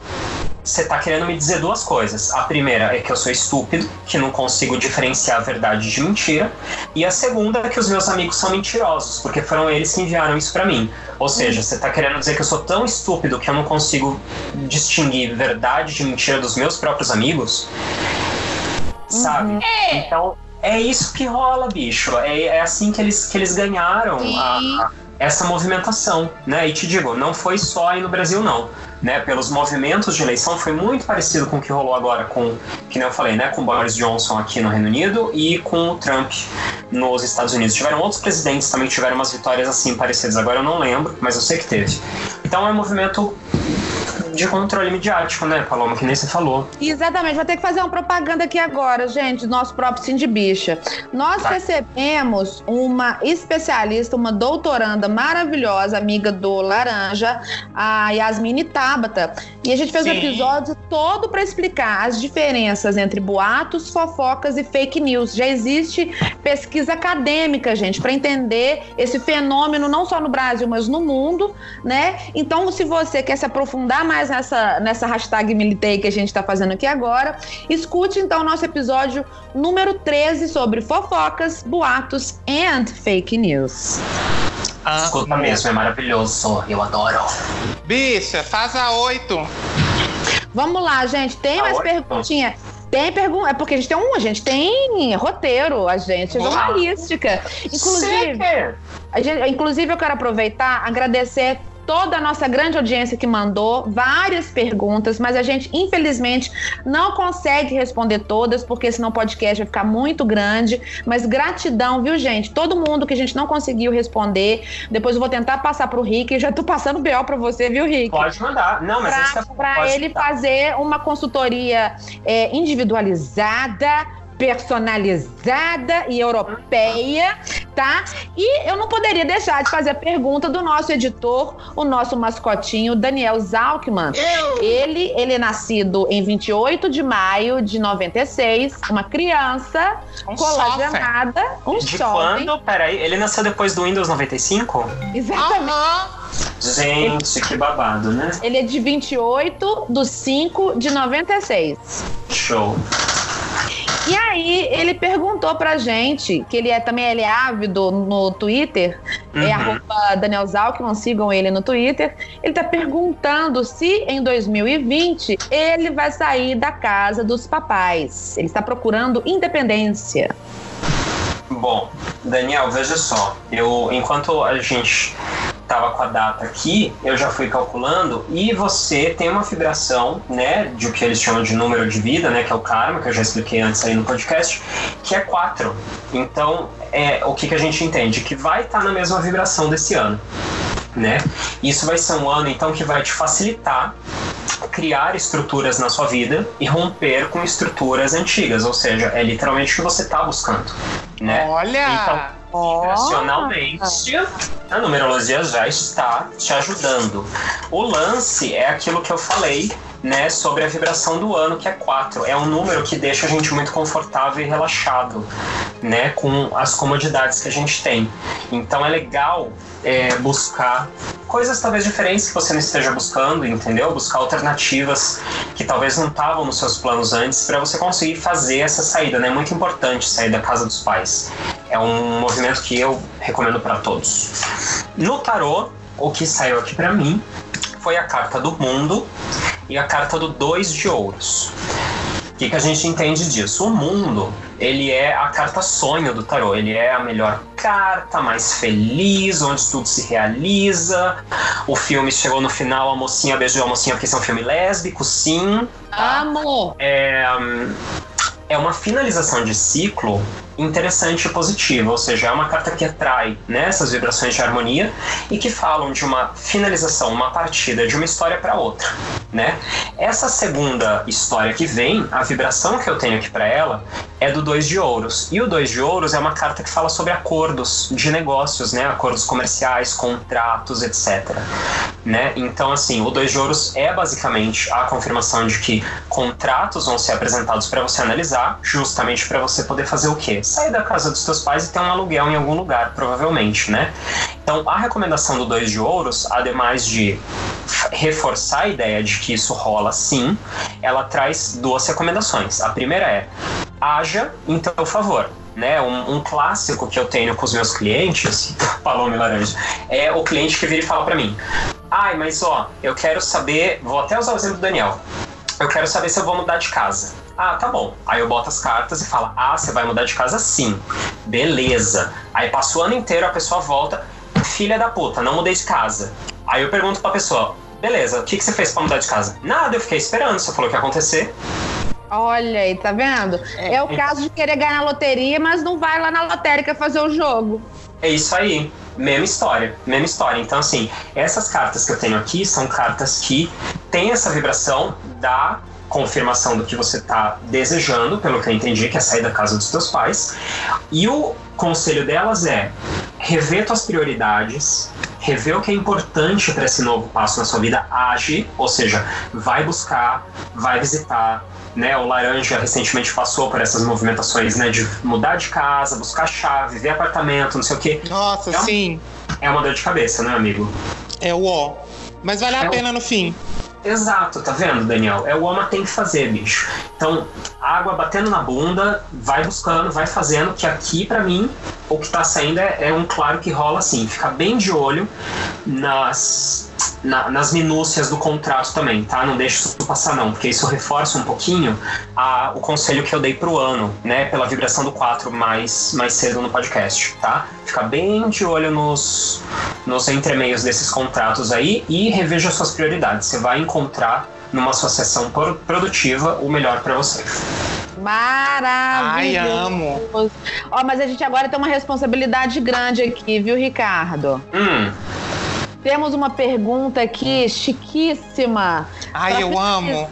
Speaker 2: você tá querendo me dizer duas coisas. A primeira é que eu sou estúpido, que não consigo diferenciar a verdade de mentira. E a segunda é que os meus amigos são mentirosos, porque foram eles que enviaram isso pra mim. Ou seja, você tá querendo dizer que eu sou tão estúpido que eu não consigo distinguir verdade de mentira dos meus próprios amigos? Sabe? Então, é isso que rola, bicho. É, é assim que eles, que eles ganharam a- a- essa movimentação, né? E te digo, não foi só aí no Brasil, não. Né, pelos movimentos de eleição foi muito parecido com o que rolou agora com, que eu falei, né, com Boris Johnson aqui no Reino Unido e com o Trump nos Estados Unidos. Tiveram outros presidentes também que tiveram umas vitórias assim parecidas. Agora eu não lembro, mas eu sei que teve. Então é um movimento de controle midiático, né, Paloma, que nem você falou.
Speaker 3: Exatamente, vou ter que fazer uma propaganda aqui agora, gente, do nosso próprio Cindy Bicha. Nós
Speaker 2: Tá.
Speaker 3: recebemos uma especialista, uma doutoranda maravilhosa, amiga do Laranja, a Yasmine Tabata. E a gente fez um episódio todo para explicar as diferenças entre boatos, fofocas e fake news. Já existe pesquisa acadêmica, gente, para entender esse fenômeno não só no Brasil, mas no mundo, né? Então, se você quer se aprofundar mais nessa, nessa hashtag militei que a gente está fazendo aqui agora, escute então o nosso episódio número 13 sobre fofocas, boatos and fake news.
Speaker 1: Ah,
Speaker 2: Escuta mesmo, é maravilhoso. Eu adoro.
Speaker 1: Bicha, faz a oito.
Speaker 3: Vamos lá, gente. Tem
Speaker 2: Tá
Speaker 3: mais
Speaker 2: ótimo.
Speaker 3: perguntinha? Tem pergunta. É porque a gente tem um, a gente tem roteiro, a gente é jornalística. Inclusive. A gente- inclusive, eu quero aproveitar, agradecer toda a nossa grande audiência que mandou várias perguntas, mas a gente, infelizmente, não consegue responder todas, porque senão o podcast vai ficar muito grande. Mas gratidão, viu, gente? Todo mundo que a gente não conseguiu responder. Depois eu vou tentar passar pro Rick. Já tô passando BO pra você, viu, Rick?
Speaker 2: Pode mandar. Não, mas tá
Speaker 3: para
Speaker 2: pode
Speaker 3: ele
Speaker 2: mandar.
Speaker 3: fazer uma consultoria é, individualizada, personalizada e europeia, tá? E eu não poderia deixar de fazer a pergunta do nosso editor, o nosso mascotinho, Daniel Zalkman. Ele, ele é nascido em 28 de maio de 96, uma criança
Speaker 1: Um
Speaker 3: colagenada, um
Speaker 2: De
Speaker 3: jovem.
Speaker 2: quando? Peraí, ele nasceu depois do Windows 95?
Speaker 3: Exatamente.
Speaker 1: Aham.
Speaker 2: Gente, que babado, né?
Speaker 3: Ele é de 28 de 5 de 96.
Speaker 2: Show.
Speaker 3: E aí, ele perguntou pra gente, que ele é também ele é ávido no Twitter, é
Speaker 2: Uhum.
Speaker 3: arroba Daniel Zalkman, sigam ele no Twitter. Ele tá perguntando se em 2020 ele vai sair da casa dos papais. Ele está procurando independência.
Speaker 2: Bom, Daniel, veja só. Eu, enquanto a gente tava com a data aqui, eu já fui calculando e você tem uma vibração, né, de o que eles chamam de número de vida, né, que é o karma, que eu já expliquei antes aí no podcast, que é 4. Então, é o que, que a gente entende? Que vai estar na mesma vibração desse ano. Né? Isso vai ser um ano então que vai te facilitar criar estruturas na sua vida e romper com estruturas antigas, ou seja, é literalmente o que você está buscando, né?
Speaker 1: Olha!
Speaker 2: Então, Racionalmente, a numerologia já está te ajudando. O lance é aquilo que eu falei, né, sobre a vibração do ano, que é 4. É um número que deixa a gente muito confortável e relaxado, né, com as comodidades que a gente tem. Então é legal é, buscar coisas talvez diferentes que você não esteja buscando, entendeu? Buscar alternativas que talvez não estavam nos seus planos antes para você conseguir fazer essa saída, né? É muito importante sair da casa dos pais. É um movimento que eu recomendo para todos. No tarô, o que saiu aqui para mim foi a carta do mundo e a carta do dois de ouros. O que, que a gente entende disso? O mundo, ele é a carta sonho do tarô. Ele é a melhor carta, mais feliz, onde tudo se realiza. O filme chegou no final, a mocinha beijou a mocinha porque esse é um filme lésbico, sim.
Speaker 3: Amo!
Speaker 2: É, é uma finalização de ciclo interessante e positiva, ou seja, é uma carta que atrai né, essas vibrações de harmonia e que falam de uma finalização, uma partida de uma história para outra, né? Essa segunda história que vem, a vibração que eu tenho aqui para ela é do dois de ouros e o dois de ouros é uma carta que fala sobre acordos de negócios, né? Acordos comerciais, contratos, etc. Né? Então, assim, o dois de ouros é basicamente a confirmação de que contratos vão ser apresentados para você analisar, justamente para você poder fazer o quê? Sair da casa dos seus pais e ter um aluguel em algum lugar, provavelmente, né? Então, a recomendação do dois de ouros, ademais de reforçar a ideia de que isso rola sim, ela traz duas recomendações. A primeira é: haja em teu favor. Né, um, um clássico que eu tenho com os meus clientes, [laughs] Palome Laranja, é o cliente que vira e fala para mim: Ai, mas ó, eu quero saber, vou até usar o exemplo do Daniel. Eu quero saber se eu vou mudar de casa. Ah, tá bom. Aí eu boto as cartas e falo: Ah, você vai mudar de casa sim. Beleza. Aí passa o ano inteiro, a pessoa volta: Filha da puta, não mudei de casa. Aí eu pergunto pra pessoa: Beleza, o que, que você fez pra mudar de casa? Nada, eu fiquei esperando. Você falou que ia acontecer.
Speaker 3: Olha aí, tá vendo? É, o caso de querer ganhar na loteria, mas não vai lá na lotérica fazer o jogo.
Speaker 2: É isso aí. Mesma história, mesma história. Então, assim, essas cartas que eu tenho aqui são cartas que têm essa vibração da confirmação do que você está desejando, pelo que eu entendi, que é sair da casa dos teus pais. E o conselho delas é rever tuas prioridades, rever o que é importante para esse novo passo na sua vida, age, ou seja, vai buscar, vai visitar, né? O Laranja recentemente passou por essas movimentações, né? De mudar de casa, buscar chave, ver apartamento, não sei o quê.
Speaker 1: Nossa,
Speaker 2: É
Speaker 1: sim.
Speaker 2: É uma dor de cabeça, né, amigo?
Speaker 1: É o ó. Mas vale a
Speaker 2: É o-
Speaker 1: pena no fim.
Speaker 2: Exato, tá vendo, Daniel? É o homem tem que fazer, bicho. Então, água batendo na bunda, vai buscando, vai fazendo, que aqui, pra mim, o que tá saindo é, é um claro que rola assim. Fica bem de olho nas, na- nas minúcias do contrato também, tá? Não deixa isso passar, não, porque isso reforça um pouquinho a- o conselho que eu dei pro ano, né? Pela vibração do 4 mais, mais cedo no podcast, tá? Fica bem de olho nos, nos entremeios desses contratos aí e reveja suas prioridades. Você vai encontrar numa associação pro- produtiva o melhor para você.
Speaker 3: Maravilhoso.
Speaker 1: Ai, amo.
Speaker 3: Ó, mas a gente agora tem uma responsabilidade grande aqui, viu, Ricardo?
Speaker 2: Hum,
Speaker 3: Temos uma pergunta aqui chiquíssima.
Speaker 1: Ai,
Speaker 3: Pra
Speaker 1: eu amo.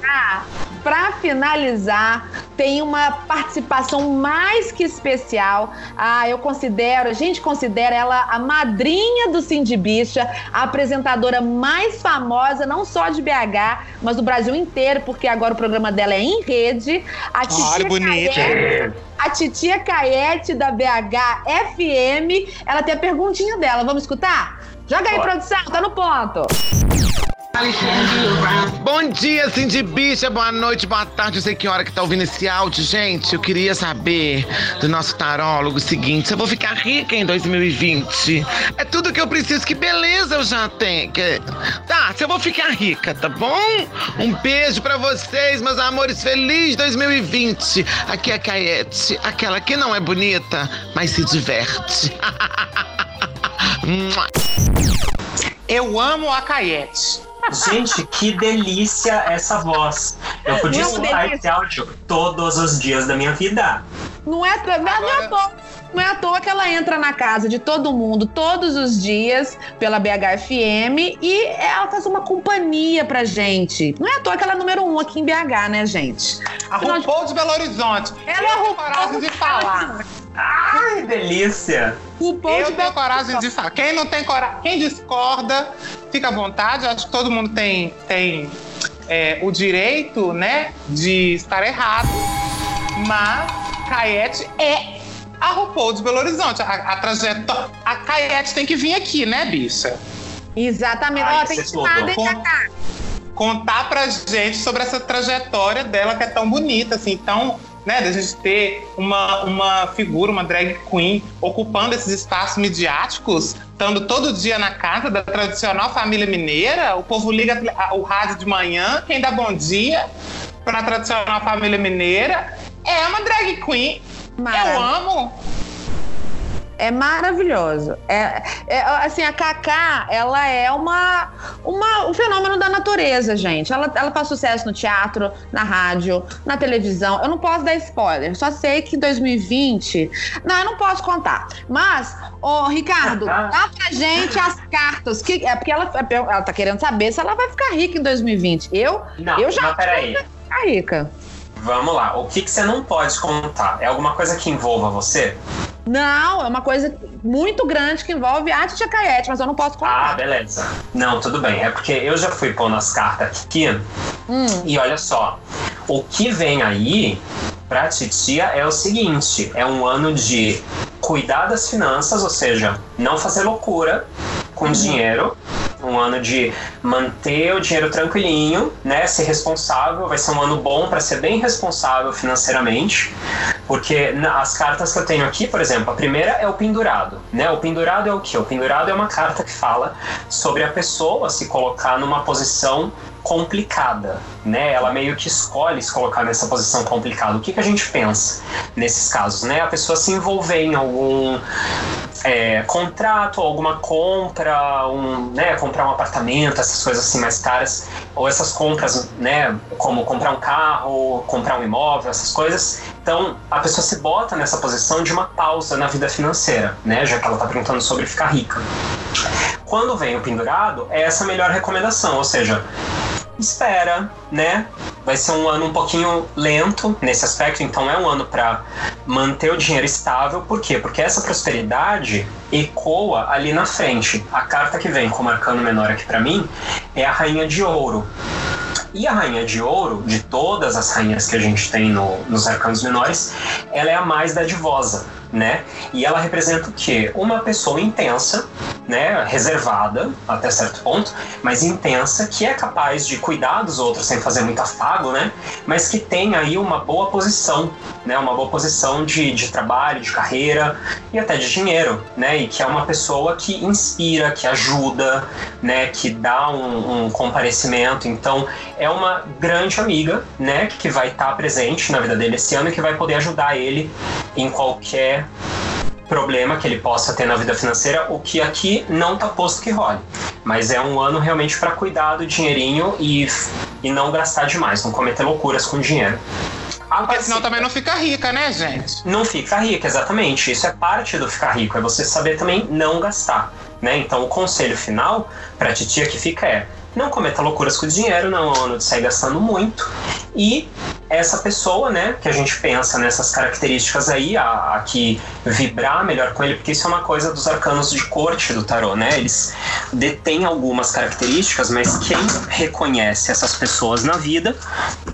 Speaker 3: Pra finalizar, tem uma participação mais que especial. Ah, eu considero, a gente considera ela a madrinha do Cindy Bicha, a apresentadora mais famosa, não só de BH, mas do Brasil inteiro, porque agora o programa dela é em rede. A
Speaker 1: Olha, bonita.
Speaker 3: Caete, a titia Caete da BH FM. Ela tem a perguntinha dela. Vamos escutar? Joga aí,
Speaker 2: Bora.
Speaker 3: produção, tá no ponto.
Speaker 7: Bom dia, Cindy Bicha, boa noite, boa tarde. Eu sei que hora que tá ouvindo esse áudio, gente. Eu queria saber do nosso tarólogo o seguinte: se eu vou ficar rica em 2020. É tudo que eu preciso, que beleza eu já tenho. Tá, se eu vou ficar rica, tá bom? Um beijo pra vocês, meus amores. Feliz 2020. Aqui é a Caete, aquela que não é bonita, mas se diverte. [laughs]
Speaker 1: Eu amo a Caete.
Speaker 2: Gente, que delícia essa voz. Eu podia escutar esse áudio todos os dias da minha vida.
Speaker 3: Não é, não, não é à toa, não é à toa que ela entra na casa de todo mundo todos os dias pela BHFM e ela faz uma companhia pra gente. Não é à toa que ela é número um aqui em BH, né, gente?
Speaker 1: A RuPaul de Belo Horizonte.
Speaker 3: Ela é a
Speaker 1: tenho coragem de falar.
Speaker 2: Ai, delícia!
Speaker 3: RuPaul de
Speaker 1: Eu tenho
Speaker 3: Belo
Speaker 1: coragem de falar. Quem não tem coragem, quem discorda, fica à vontade. Acho que todo mundo tem, tem é, o direito, né, de estar errado. Mas Caete é a RuPaul de Belo Horizonte. A, a trajetória. A Caete tem que vir aqui, né, bicha?
Speaker 3: Exatamente.
Speaker 2: Ai,
Speaker 3: Ó, tem que
Speaker 1: Com-
Speaker 3: Cacá?
Speaker 1: contar pra gente sobre essa trajetória dela que é tão bonita, assim, tão, né, da gente ter uma, uma figura, uma drag queen ocupando esses espaços midiáticos, estando todo dia na casa da tradicional família mineira, o povo liga a- o rádio de manhã, quem dá bom dia pra tradicional família mineira é uma drag queen. Eu
Speaker 3: Maravilhoso.
Speaker 1: amo.
Speaker 3: É maravilhoso. É, é, assim, a Cacá, ela é uma, uma, um fenômeno da natureza, gente. Ela, ela faz sucesso no teatro, na rádio, na televisão. Eu não posso dar spoiler, só sei que em 2020. Não, eu não posso contar. Mas, ô, Ricardo, dá pra gente as cartas. Que, é porque ela, ela tá querendo saber se ela vai ficar rica em 2020. Eu,
Speaker 2: Não,
Speaker 3: eu já
Speaker 2: mas peraí.
Speaker 3: rica.
Speaker 2: Vamos lá. O que, que você não pode contar? É alguma coisa que envolva você?
Speaker 3: Não, é uma coisa muito grande que envolve a Tia Caete, mas eu não posso
Speaker 2: Ah,
Speaker 3: contar.
Speaker 2: beleza. Não, tudo bem. É porque eu já fui pôr nas cartas aqui.
Speaker 3: Hum.
Speaker 2: E olha só. O que vem aí pra titia é o seguinte: é um ano de cuidar das finanças, ou seja, não fazer loucura com dinheiro. Um ano de manter o dinheiro tranquilinho, né? Ser responsável. Vai ser um ano bom para ser bem responsável financeiramente. Porque as cartas que eu tenho aqui, por exemplo, a primeira é o pendurado, né? O pendurado é o quê? O pendurado é uma carta que fala sobre a pessoa se colocar numa posição complicada, né? Ela meio que escolhe se colocar nessa posição complicada. O que, que a gente pensa nesses casos, né? A pessoa se envolver em algum é, contrato, alguma compra, um, né, comprar um apartamento, essas coisas assim mais caras, ou essas compras, né, como comprar um carro, comprar um imóvel, essas coisas. Então, a pessoa se bota nessa posição de uma pausa na vida financeira, né, já que ela está perguntando sobre ficar rica. Quando vem o pendurado, é essa melhor recomendação, ou seja, espera, né? Vai ser um ano um pouquinho lento nesse aspecto, então é um ano para manter o dinheiro estável. Por quê? Porque essa prosperidade ecoa ali na frente. A carta que vem como arcano menor aqui para mim é a rainha de ouro. E a rainha de ouro, de todas as rainhas que a gente tem no- nos arcanos menores, ela é a mais dadivosa, né? E ela representa o quê? Uma pessoa intensa, né? Reservada, até certo ponto, mas intensa, que é capaz de cuidar dos outros sem fazer muito afago, né? Mas que tem aí uma boa posição, né? Uma boa posição de, de trabalho, de carreira e até de dinheiro, né? E que é uma pessoa que inspira, que ajuda, né? Que dá um, um comparecimento. Então, é uma grande amiga, né, que vai estar presente na vida dele esse ano e que vai poder ajudar ele em qualquer problema que ele possa ter na vida financeira, o que aqui não tá posto que role. Mas é um ano realmente para cuidar do dinheirinho e, e não gastar demais, não cometer loucuras com dinheiro. A
Speaker 1: Porque senão também não fica rica, né, gente?
Speaker 2: não fica rico, exatamente. Isso é parte do ficar rico, é você saber também não gastar, né? Então o conselho final pra titia que fica é não cometa loucuras com o dinheiro, não é um ano de sair gastando muito. E essa pessoa, né, que a gente pensa nessas características aí, a, a que vibrar melhor com ele, porque isso é uma coisa dos arcanos de corte do tarô, né? Eles detêm algumas características, mas quem reconhece essas pessoas na vida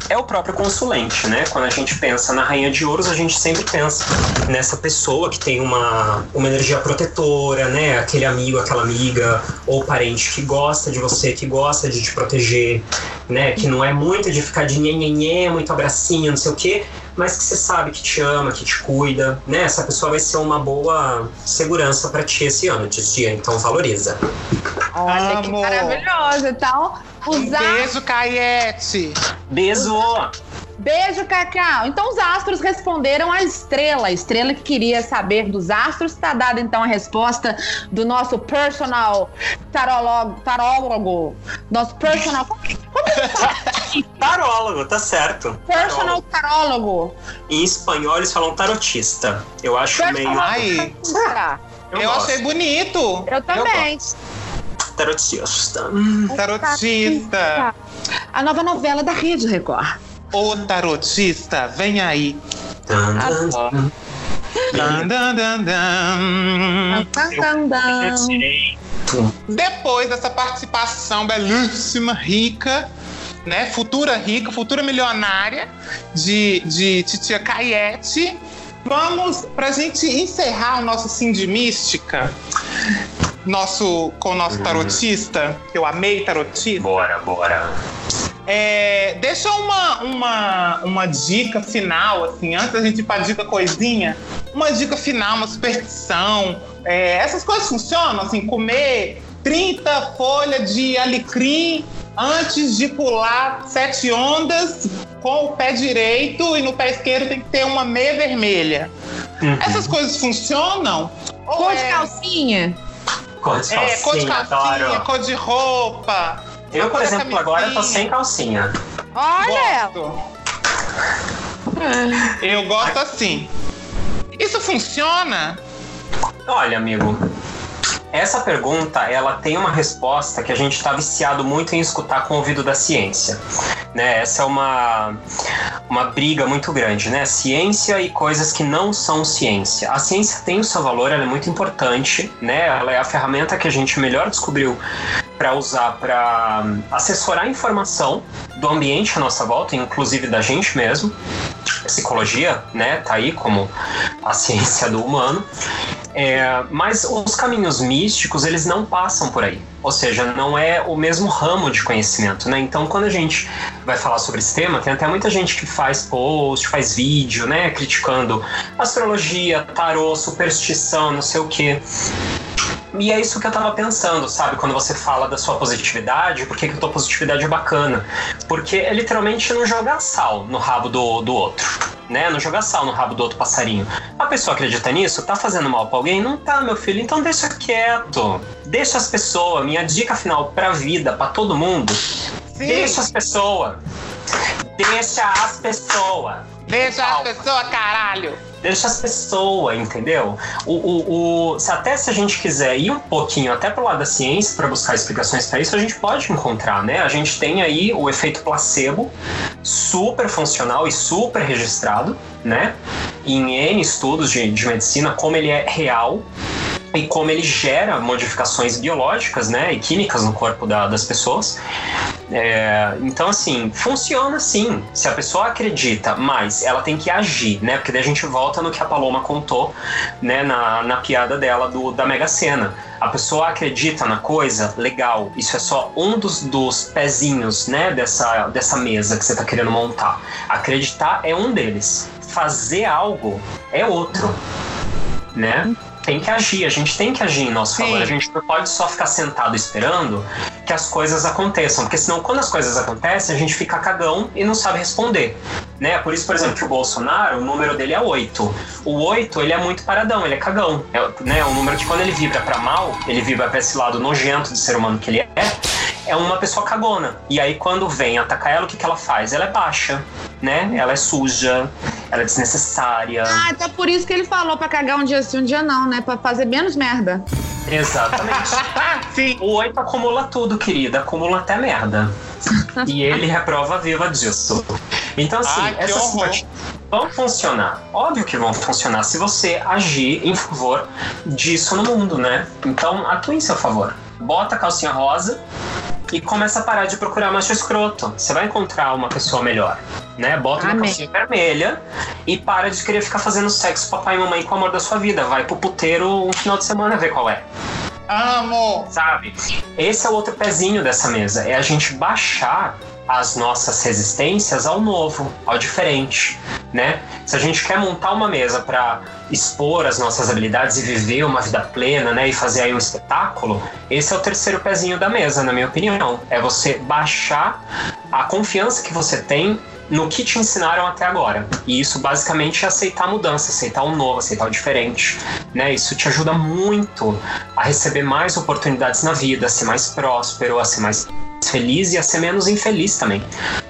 Speaker 2: é o próprio consulente, né? Quando a gente pensa na Rainha de Ouros, a gente sempre pensa nessa pessoa que tem uma, uma energia protetora, né? Aquele amigo, aquela amiga ou parente que gosta de você, que gosta de te proteger, né? Que não é muito de ficar de nhenhenhê, muito abracinho, não sei o quê, mas que você sabe que te ama, que te cuida, né? Essa pessoa vai ser uma boa segurança pra ti esse ano, titia, então valoriza.
Speaker 3: Olha que
Speaker 1: Amo.
Speaker 3: maravilhoso. Então, a-
Speaker 1: beijo, Caiete.
Speaker 2: Beijo!
Speaker 3: Beijo, Cacau. Então, os astros responderam à estrela. A estrela que queria saber dos astros. Está dada, então, a resposta do nosso personal tarólogo. tarólogo nosso personal. Como que fala?
Speaker 2: Tarólogo, tá certo.
Speaker 3: Personal tarólogo.
Speaker 2: Em espanhol eles falam tarotista. Eu acho
Speaker 3: Pode
Speaker 2: meio.
Speaker 1: Ai,
Speaker 3: Tá.
Speaker 1: eu,
Speaker 2: gosto.
Speaker 1: achei bonito.
Speaker 3: Eu também.
Speaker 2: Tarotista. Hum,
Speaker 1: Tarotista.
Speaker 3: A nova novela da Rede Record.
Speaker 1: Ô tarotista, vem aí. Dan, dan, dan, dan. Depois dessa participação belíssima, rica, né? Futura rica, futura milionária de, de Titia Caiete. Vamos, pra gente encerrar o nosso Sim de Mística, nosso, com o nosso tarotista, que eu amei tarotista.
Speaker 2: Bora, bora.
Speaker 1: É, deixa uma, uma, uma dica final, assim, antes da gente ir pra dica coisinha, uma dica final, uma superstição. É, essas coisas funcionam, assim, comer 30 folhas de alecrim antes de pular sete ondas com o pé direito e no pé esquerdo tem que ter uma meia vermelha.
Speaker 2: Uhum.
Speaker 1: Essas coisas funcionam? Ou
Speaker 3: Cor de
Speaker 1: é-
Speaker 3: calcinha.
Speaker 2: Cor de
Speaker 1: É, cor de
Speaker 2: calcinha,
Speaker 1: calcinha,
Speaker 2: adoro.
Speaker 1: cor de roupa.
Speaker 2: Eu, por exemplo, agora tô sem calcinha.
Speaker 3: Olha.
Speaker 1: Gosto. Eu gosto assim. Isso funciona?
Speaker 2: Olha, amigo, essa pergunta ela tem uma resposta que a gente está viciado muito em escutar com o ouvido da ciência. Né? Essa é uma, uma briga muito grande, né? Ciência e coisas que não são ciência. A ciência tem o seu valor, ela é muito importante, né? Ela é a ferramenta que a gente melhor descobriu para usar para assessorar a informação do ambiente à nossa volta, inclusive da gente mesmo. Psicologia, né? Tá aí como a ciência do humano. É, mas os caminhos místicos, eles não passam por aí. Ou seja, não é o mesmo ramo de conhecimento, né? Então, quando a gente vai falar sobre esse tema, tem até muita gente que faz post, faz vídeo, né? Criticando astrologia, tarô, superstição, não sei o quê. E é isso que eu tava pensando, sabe? Quando você fala da sua positividade, por que, que a tua positividade é bacana? Porque é literalmente não jogar sal no rabo do, do outro, né? Não jogar sal no rabo do outro passarinho. A pessoa acredita nisso? Tá fazendo mal pra alguém? Não tá, meu filho. Então deixa quieto. Deixa as pessoas. Minha dica final pra vida, pra todo mundo. Deixa as pessoas. Deixa as pessoas.
Speaker 1: Deixa as pessoas, caralho.
Speaker 2: Deixa as pessoas, entendeu? O, o, o- se até se a gente quiser ir um pouquinho até pro lado da ciência para buscar explicações para isso, a gente pode encontrar, né? A gente tem aí o efeito placebo, super funcional e super registrado, né? Em N estudos de, de medicina, como ele é real e como ele gera modificações biológicas, né? E químicas no corpo da- das pessoas. É, então, assim, funciona sim. Se a pessoa acredita, mas ela tem que agir, né? Porque daí a gente volta no que a Paloma contou, né? Na, na piada dela do, da Mega Sena. A pessoa acredita na coisa, legal. Isso é só um dos, dos pezinhos, né? Dessa, dessa mesa que você tá querendo montar. Acreditar é um deles. Fazer algo é outro, né? Tem que agir, a gente tem que agir em nosso
Speaker 1: Sim.
Speaker 2: favor. A gente não pode só ficar sentado esperando que as coisas aconteçam, porque senão quando as coisas acontecem, a gente fica cagão e não sabe responder. Né? Por isso, por exemplo, que o Bolsonaro, o número dele é 8. O 8, ele é muito paradão, ele é cagão. É né? um número que quando ele vibra pra mal, ele vibra pra esse lado nojento de ser humano que ele é, é uma pessoa cagona. E aí quando vem atacar ela, o que, que ela faz? Ela é baixa, né? Ela é suja, ela é desnecessária.
Speaker 3: Ah, então por isso que ele falou pra cagar um dia sim, um dia não, né? Pra fazer menos merda.
Speaker 2: Exatamente. [laughs]
Speaker 1: Sim.
Speaker 2: O 8 acumula tudo, querida. Acumula até merda. E ele reprova viva disso. Então, assim,
Speaker 1: Ai,
Speaker 2: essas coisas vão funcionar. Óbvio que vão funcionar se você agir em favor disso no mundo, né? Então, atue em seu favor. Bota a calcinha rosa e começa a parar de procurar macho escroto. Você vai encontrar uma pessoa melhor, né? Bota uma
Speaker 3: Amém.
Speaker 2: calcinha vermelha e para de querer ficar fazendo sexo papai e mamãe com o amor da sua vida. Vai pro puteiro um final de semana ver qual é
Speaker 1: Amo.
Speaker 2: sabe? Esse é o outro pezinho dessa mesa, é a gente baixar as nossas resistências ao novo, ao diferente, né? Se a gente quer montar uma mesa para expor as nossas habilidades e viver uma vida plena, né, e fazer aí um espetáculo, esse é o terceiro pezinho da mesa, na minha opinião. É você baixar a confiança que você tem no que te ensinaram até agora. E isso basicamente é aceitar a mudança, aceitar o novo, aceitar o diferente, né? Isso te ajuda muito a receber mais oportunidades na vida, a ser mais próspero, a ser mais feliz e a ser menos infeliz também,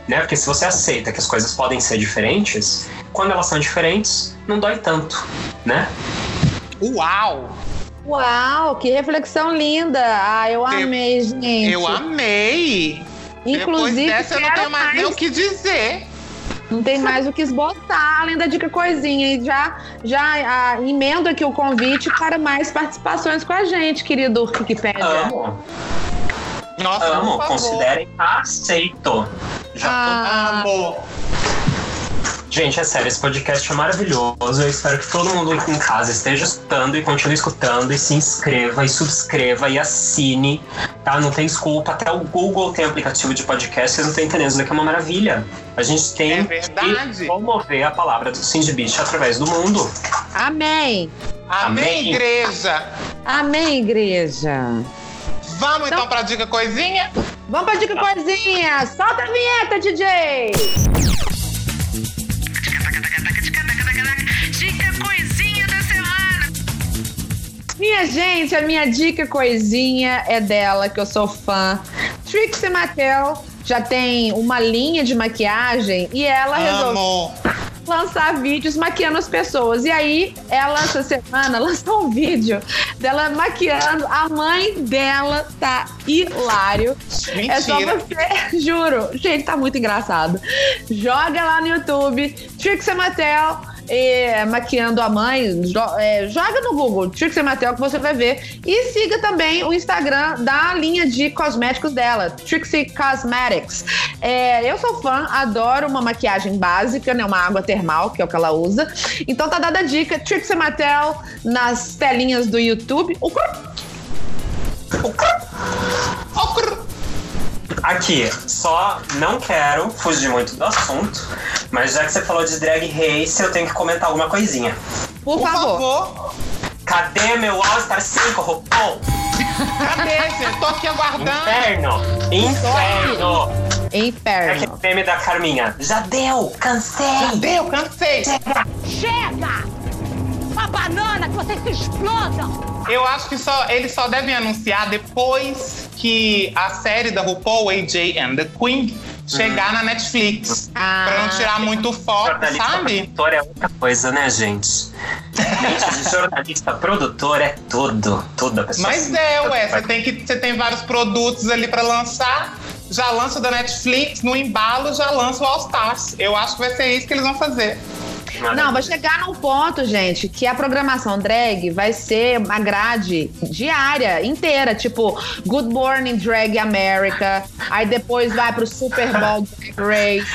Speaker 2: né? Porque se você aceita que as coisas podem ser diferentes, quando elas são diferentes, não dói tanto, né?
Speaker 1: Uau!
Speaker 3: Uau, que reflexão linda! Ah, eu amei, gente.
Speaker 1: Eu amei!
Speaker 3: Inclusive,
Speaker 1: Depois dessa eu não tenho mais nem o que dizer.
Speaker 3: Não tem mais o que esboçar, além da dica coisinha. E já, já ah, emendo aqui o convite para mais participações com a gente, querido Wikipedia.
Speaker 2: Amo,
Speaker 1: Nossa,
Speaker 2: amo, considerem aceito. Já tô
Speaker 3: Ah,
Speaker 1: Amo.
Speaker 2: Gente, é sério, esse podcast é maravilhoso. Eu espero que todo mundo aqui em casa esteja escutando e continue escutando e se inscreva e subscreva e assine, tá? Não tem desculpa. Até o Google tem aplicativo de podcast, vocês não estão entendendo. Isso daqui é uma maravilha. A gente tem
Speaker 1: É verdade.
Speaker 2: que promover a palavra do Cindy Beach através do mundo.
Speaker 3: amém!
Speaker 1: Amém,
Speaker 2: Amém.
Speaker 1: igreja.
Speaker 3: Amém, igreja!
Speaker 1: Vamos então pra dica coisinha?
Speaker 3: Vamos pra dica coisinha! Solta a vinheta, DJ!
Speaker 8: Dica coisinha da semana.
Speaker 3: Minha gente, a minha dica coisinha é dela, que eu sou fã. Trixie Mattel já tem uma linha de maquiagem e ela resolveu
Speaker 1: Amo.
Speaker 3: Lançar vídeos maquiando as pessoas. E aí, ela, essa semana, [laughs] lançou um vídeo dela maquiando. A mãe dela tá hilário. É só
Speaker 1: Mentira.
Speaker 3: você, [laughs] juro. Gente, tá muito engraçado. Joga lá no YouTube, Trixie Mattel. É, maquiando a mãe, jo- é, joga no Google Trixie Mattel que você vai ver. E siga também o Instagram da linha de cosméticos dela, Trixie Cosmetics. É, eu sou fã, adoro uma maquiagem básica, né? Uma água termal, que é o que ela usa. Então tá dada a dica, Trixie Mattel nas telinhas do YouTube. O
Speaker 2: Aqui, só não quero fugir muito do assunto, mas já que você falou de drag race, eu tenho que comentar alguma coisinha.
Speaker 3: Por,
Speaker 1: Por
Speaker 3: favor.
Speaker 1: favor.
Speaker 2: Cadê meu All Star 5, RuPaul?
Speaker 1: Cadê, gente? Tô aqui aguardando.
Speaker 2: Inferno! Inferno! É
Speaker 3: Inferno.
Speaker 2: aquele meme da Carminha. Já deu! Cansei!
Speaker 1: Deu, cansei.
Speaker 8: Chega! Uma banana que vocês se explodam!
Speaker 1: Eu acho que só eles só devem anunciar depois que a série da RuPaul, AJ and the Queen, chegar na Netflix.
Speaker 3: Ah.
Speaker 1: Pra não tirar muito foco,
Speaker 2: Jornalista
Speaker 1: sabe?
Speaker 2: produtor é outra coisa, né, gente? Gente, de jornalista produtor é tudo. Tudo a pessoa.
Speaker 1: Mas é, ué, você tem, que, você tem vários produtos ali pra lançar. Já lança da Netflix, no embalo já lança o All Stars. Eu acho que vai ser isso que eles vão fazer.
Speaker 3: Não, vai chegar num ponto, gente, que a programação drag vai ser uma grade diária, inteira. Tipo, Good Morning Drag America. Aí depois vai pro Super Bowl Drag Race.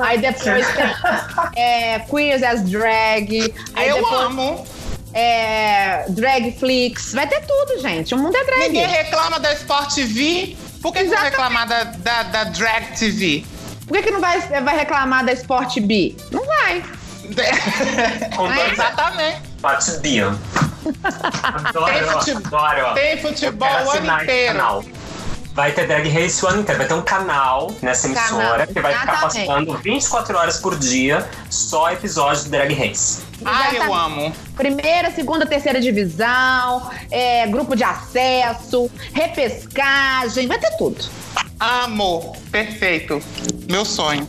Speaker 3: Aí depois tem é, Queers as Drag. Aí
Speaker 1: Eu
Speaker 3: depois,
Speaker 1: amo.
Speaker 3: É, drag Flix. Vai ter tudo, gente. O mundo é drag.
Speaker 1: Ninguém reclama da Sport TV. Por que,
Speaker 3: Exatamente.
Speaker 1: reclamar da, da, da Drag TV?
Speaker 3: Por que, que não vai, vai reclamar da Sport B? Não vai.
Speaker 2: Com dois
Speaker 1: Exatamente.
Speaker 2: Batidinha. Adoro,
Speaker 1: Tem fute-
Speaker 2: adoro.
Speaker 1: Tem futebol o ano inteiro.
Speaker 2: canal. Vai ter Drag Race o ano inteiro. Vai ter um canal nessa emissora
Speaker 3: Canal,
Speaker 2: que vai ficar
Speaker 3: exatamente.
Speaker 2: passando 24 horas por dia só episódios de Drag Race.
Speaker 1: Ai, eu amo.
Speaker 3: Primeira, segunda, terceira divisão, é, grupo de acesso, repescagem, vai ter tudo.
Speaker 1: Amo. Perfeito. Meu sonho.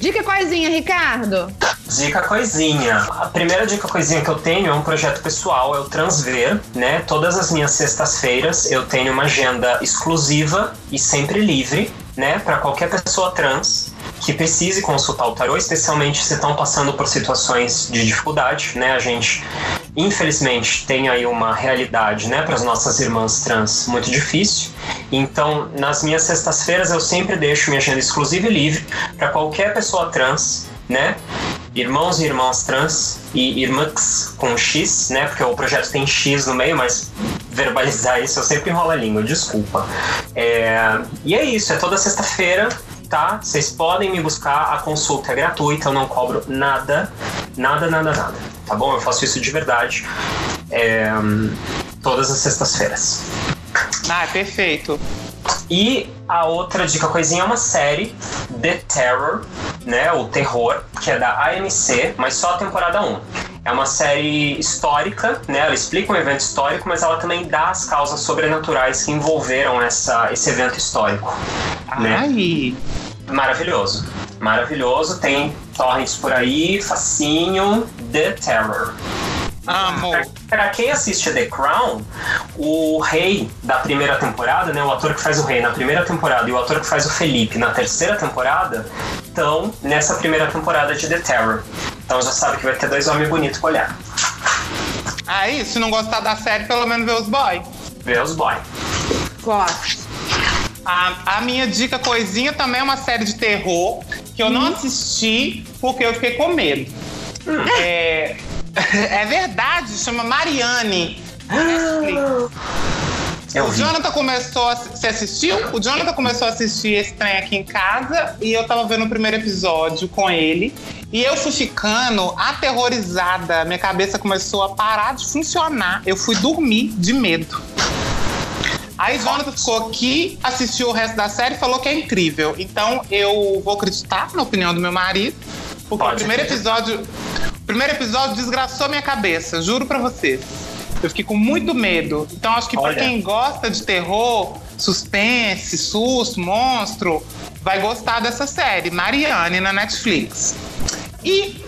Speaker 3: Dica coisinha, Ricardo.
Speaker 2: Dica coisinha. A primeira dica coisinha que eu tenho é um projeto pessoal, é o Transver, né? Todas as minhas sextas-feiras eu tenho uma agenda exclusiva e sempre livre, né, para qualquer pessoa trans que precise consultar o tarô, especialmente se estão passando por situações de dificuldade, né? A gente infelizmente tem aí uma realidade, né, para as nossas irmãs trans muito difícil. Então, nas minhas sextas-feiras eu sempre deixo minha agenda exclusiva e livre para qualquer pessoa trans, né? Irmãos e irmãs trans e irmãs com X, né? Porque o projeto tem X no meio, mas verbalizar isso eu sempre enrolo a língua, desculpa. É, E é isso, é toda sexta-feira, tá? Vocês podem me buscar, a consulta é gratuita, eu não cobro nada, nada, nada, nada, tá bom? Eu faço isso de verdade, é, todas as sextas-feiras.
Speaker 1: Ah, perfeito.
Speaker 2: E a outra dica coisinha é uma série, The Terror, né? O Terror, que é da AMC, mas só a temporada 1. É uma série histórica, né? Ela explica um evento histórico, mas ela também dá as causas sobrenaturais que envolveram essa, esse evento histórico. Né? Maravilhoso. Maravilhoso. Tem torrents por aí, facinho. The Terror.
Speaker 1: amo.
Speaker 2: Pra, pra quem assiste The Crown, o rei da primeira temporada, né, o ator que faz o rei na primeira temporada e o ator que faz o Felipe na terceira temporada, estão nessa primeira temporada de The Terror. Então já sabe que vai ter dois homens bonitos pra olhar.
Speaker 1: Aí, se não gostar da série, pelo menos vê os boys.
Speaker 2: Vê os boy.
Speaker 3: Gosto.
Speaker 1: A, a minha dica coisinha também é uma série de terror que eu não assisti porque eu fiquei com medo. É, [laughs] é verdade, chama Mariane.
Speaker 2: Eu
Speaker 1: o
Speaker 2: vi.
Speaker 1: Jonathan começou a. Você assistiu? O Jonathan começou a assistir esse trem aqui em casa e eu tava vendo o primeiro episódio com ele. E eu fui ficando aterrorizada. Minha cabeça começou a parar de funcionar. Eu fui dormir de medo. Aí Jonathan ficou aqui, assistiu o resto da série e falou que é incrível. Então eu vou acreditar na opinião do meu marido. Porque
Speaker 2: Pode
Speaker 1: o primeiro episódio. O primeiro episódio desgraçou minha cabeça, juro pra vocês. Eu fiquei com muito medo. Então acho que pra
Speaker 2: Olha.
Speaker 1: quem gosta de terror, suspense, susto, monstro, vai gostar dessa série, Mariane, na Netflix. E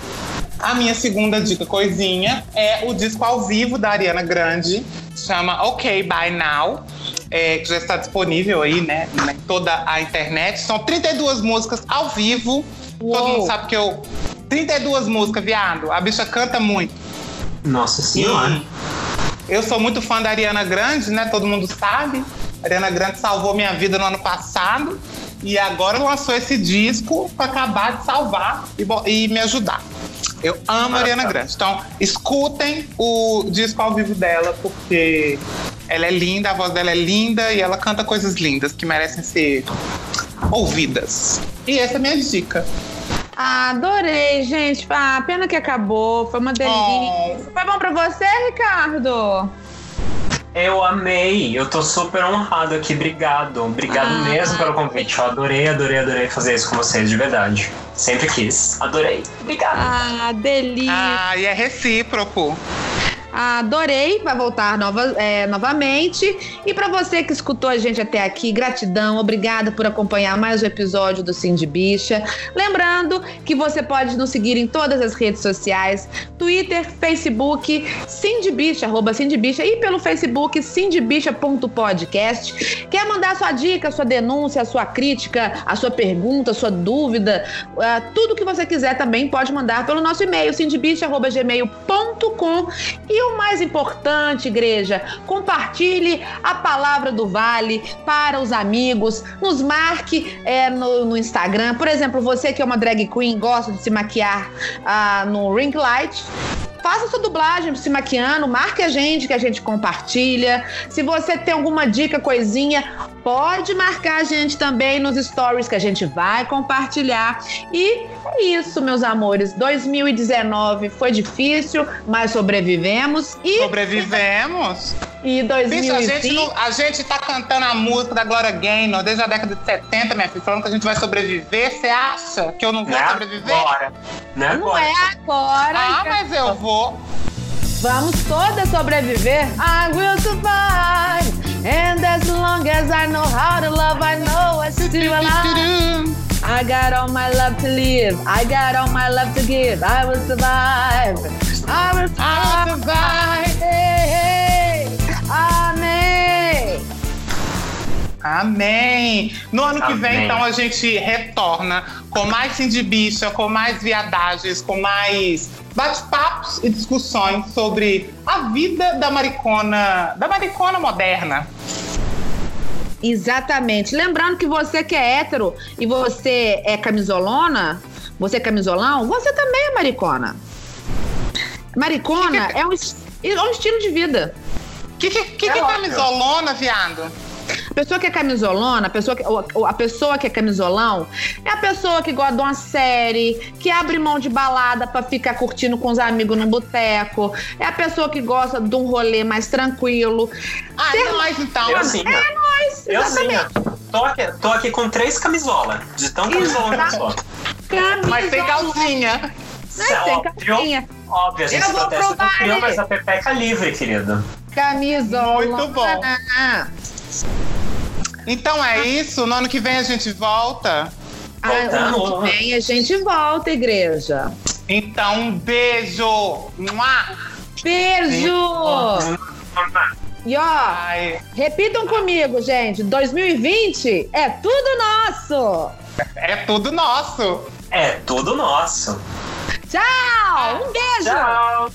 Speaker 1: a minha segunda dica coisinha é o disco ao vivo da Ariana Grande, chama OK By Now. É, que já está disponível aí, né, em toda a internet. São 32 músicas ao vivo. Todo
Speaker 3: Uou.
Speaker 1: mundo sabe que eu. 32 músicas, viado. A bicha canta muito.
Speaker 2: Nossa senhora.
Speaker 1: E eu sou muito fã da Ariana Grande, né? Todo mundo sabe. A Ariana Grande salvou minha vida no ano passado e agora lançou esse disco para acabar de salvar e, e me ajudar. Eu amo a Ariana Grande. Então, escutem o disco ao vivo dela, porque ela é linda, a voz dela é linda e ela canta coisas lindas que merecem ser ouvidas. E essa é a minha dica.
Speaker 3: Ah, adorei, gente. Ah, pena que acabou. Foi uma delícia. Foi bom pra você, Ricardo?
Speaker 2: Eu amei, eu tô super honrado aqui, obrigado. Obrigado
Speaker 3: Ah.
Speaker 2: mesmo pelo convite. Eu adorei, adorei, adorei fazer isso com vocês, de verdade. Sempre quis. Adorei. Obrigado.
Speaker 3: Ah, delícia.
Speaker 1: Ah, e é recíproco.
Speaker 3: Adorei, vai voltar nova- é, novamente. E para você que escutou a gente até aqui, gratidão, obrigada por acompanhar mais um episódio do Cindy Bicha. Lembrando que você pode nos seguir em todas as redes sociais: Twitter, Facebook, Cindy Bicha, arroba Cindy Bicha, e pelo Facebook cindybicha.podcast. Quer mandar sua dica, sua denúncia, sua crítica, a sua pergunta, sua dúvida, ah, tudo que você quiser também pode mandar pelo nosso e-mail, cindybicha.gmail.com. E o mais importante, igreja, compartilhe a palavra do Vale para os amigos, nos marque é, no, no Instagram. Por exemplo, você que é uma drag queen, gosta de se maquiar ah, no Ring Light. Faça sua dublagem se maquiando, marque a gente que a gente compartilha. Se você tem alguma dica, coisinha, pode marcar a gente também nos stories que a gente vai compartilhar. E é isso, meus amores. 2019 foi difícil, mas sobrevivemos. E,
Speaker 1: Sobrevivemos.
Speaker 3: E
Speaker 1: Bicho, a
Speaker 3: 2020.
Speaker 1: gente, não- a gente tá cantando a música da Gloria Gaynor desde a década de 70, minha filha, falando que a gente vai sobreviver. Você acha que eu não vou
Speaker 2: Né?
Speaker 1: sobreviver?
Speaker 2: Agora. Né?
Speaker 3: Não
Speaker 2: Agora.
Speaker 3: é agora.
Speaker 1: Ah, mas eu vou.
Speaker 3: Vamos todas sobreviver. I will survive. And as long as I know how to love, I know I'm still alive. I got all my love to live. I got all my love to give. I will survive. I will
Speaker 1: I will
Speaker 3: survive. Hey, hey. Amém!
Speaker 1: No ano que vem,
Speaker 2: Amém.
Speaker 1: então, a gente retorna com mais Cindy Bicha, com mais viadagens, com mais bate-papos e discussões sobre a vida da maricona, da maricona moderna.
Speaker 3: Exatamente. Lembrando que você que é hétero e você é camisolona, você é camisolão, você também é maricona. Maricona é um, é um estilo de vida.
Speaker 1: Que que, que,
Speaker 2: É
Speaker 1: que é
Speaker 2: óbvio.
Speaker 1: camisolona, viado?
Speaker 3: A pessoa que é camisolona, a pessoa que, ou- a pessoa que é camisolão, é a pessoa que gosta de uma série, que abre mão de balada pra ficar curtindo com os amigos no boteco. É a pessoa que gosta de um rolê mais tranquilo.
Speaker 1: Ah,
Speaker 3: Ser-
Speaker 1: então, mas então.
Speaker 2: Eu sim.
Speaker 3: É nóis,
Speaker 2: Eu sim.
Speaker 3: exatamente.
Speaker 2: Tô aqui, tô aqui com três camisolas. De tão camisola que eu sou.
Speaker 1: Mas tem calcinha.
Speaker 3: Mas tem
Speaker 2: Óbvio.
Speaker 3: calcinha.
Speaker 2: Óbvio, a gente
Speaker 3: Eu
Speaker 2: do
Speaker 3: provar
Speaker 2: frio, mas a pepeca livre, querido.
Speaker 3: Camisola.
Speaker 1: Muito bom. Então é isso. No ano que vem a gente volta.
Speaker 3: Ah, o ano que vem a gente volta, igreja.
Speaker 1: Então, um beijo. Mua.
Speaker 3: Beijo! E ó,
Speaker 1: Ai,
Speaker 3: repitam comigo, gente. 2020 é tudo nosso.
Speaker 1: é tudo nosso.
Speaker 2: É tudo nosso.
Speaker 3: Tchau! Um beijo!
Speaker 2: Tchau!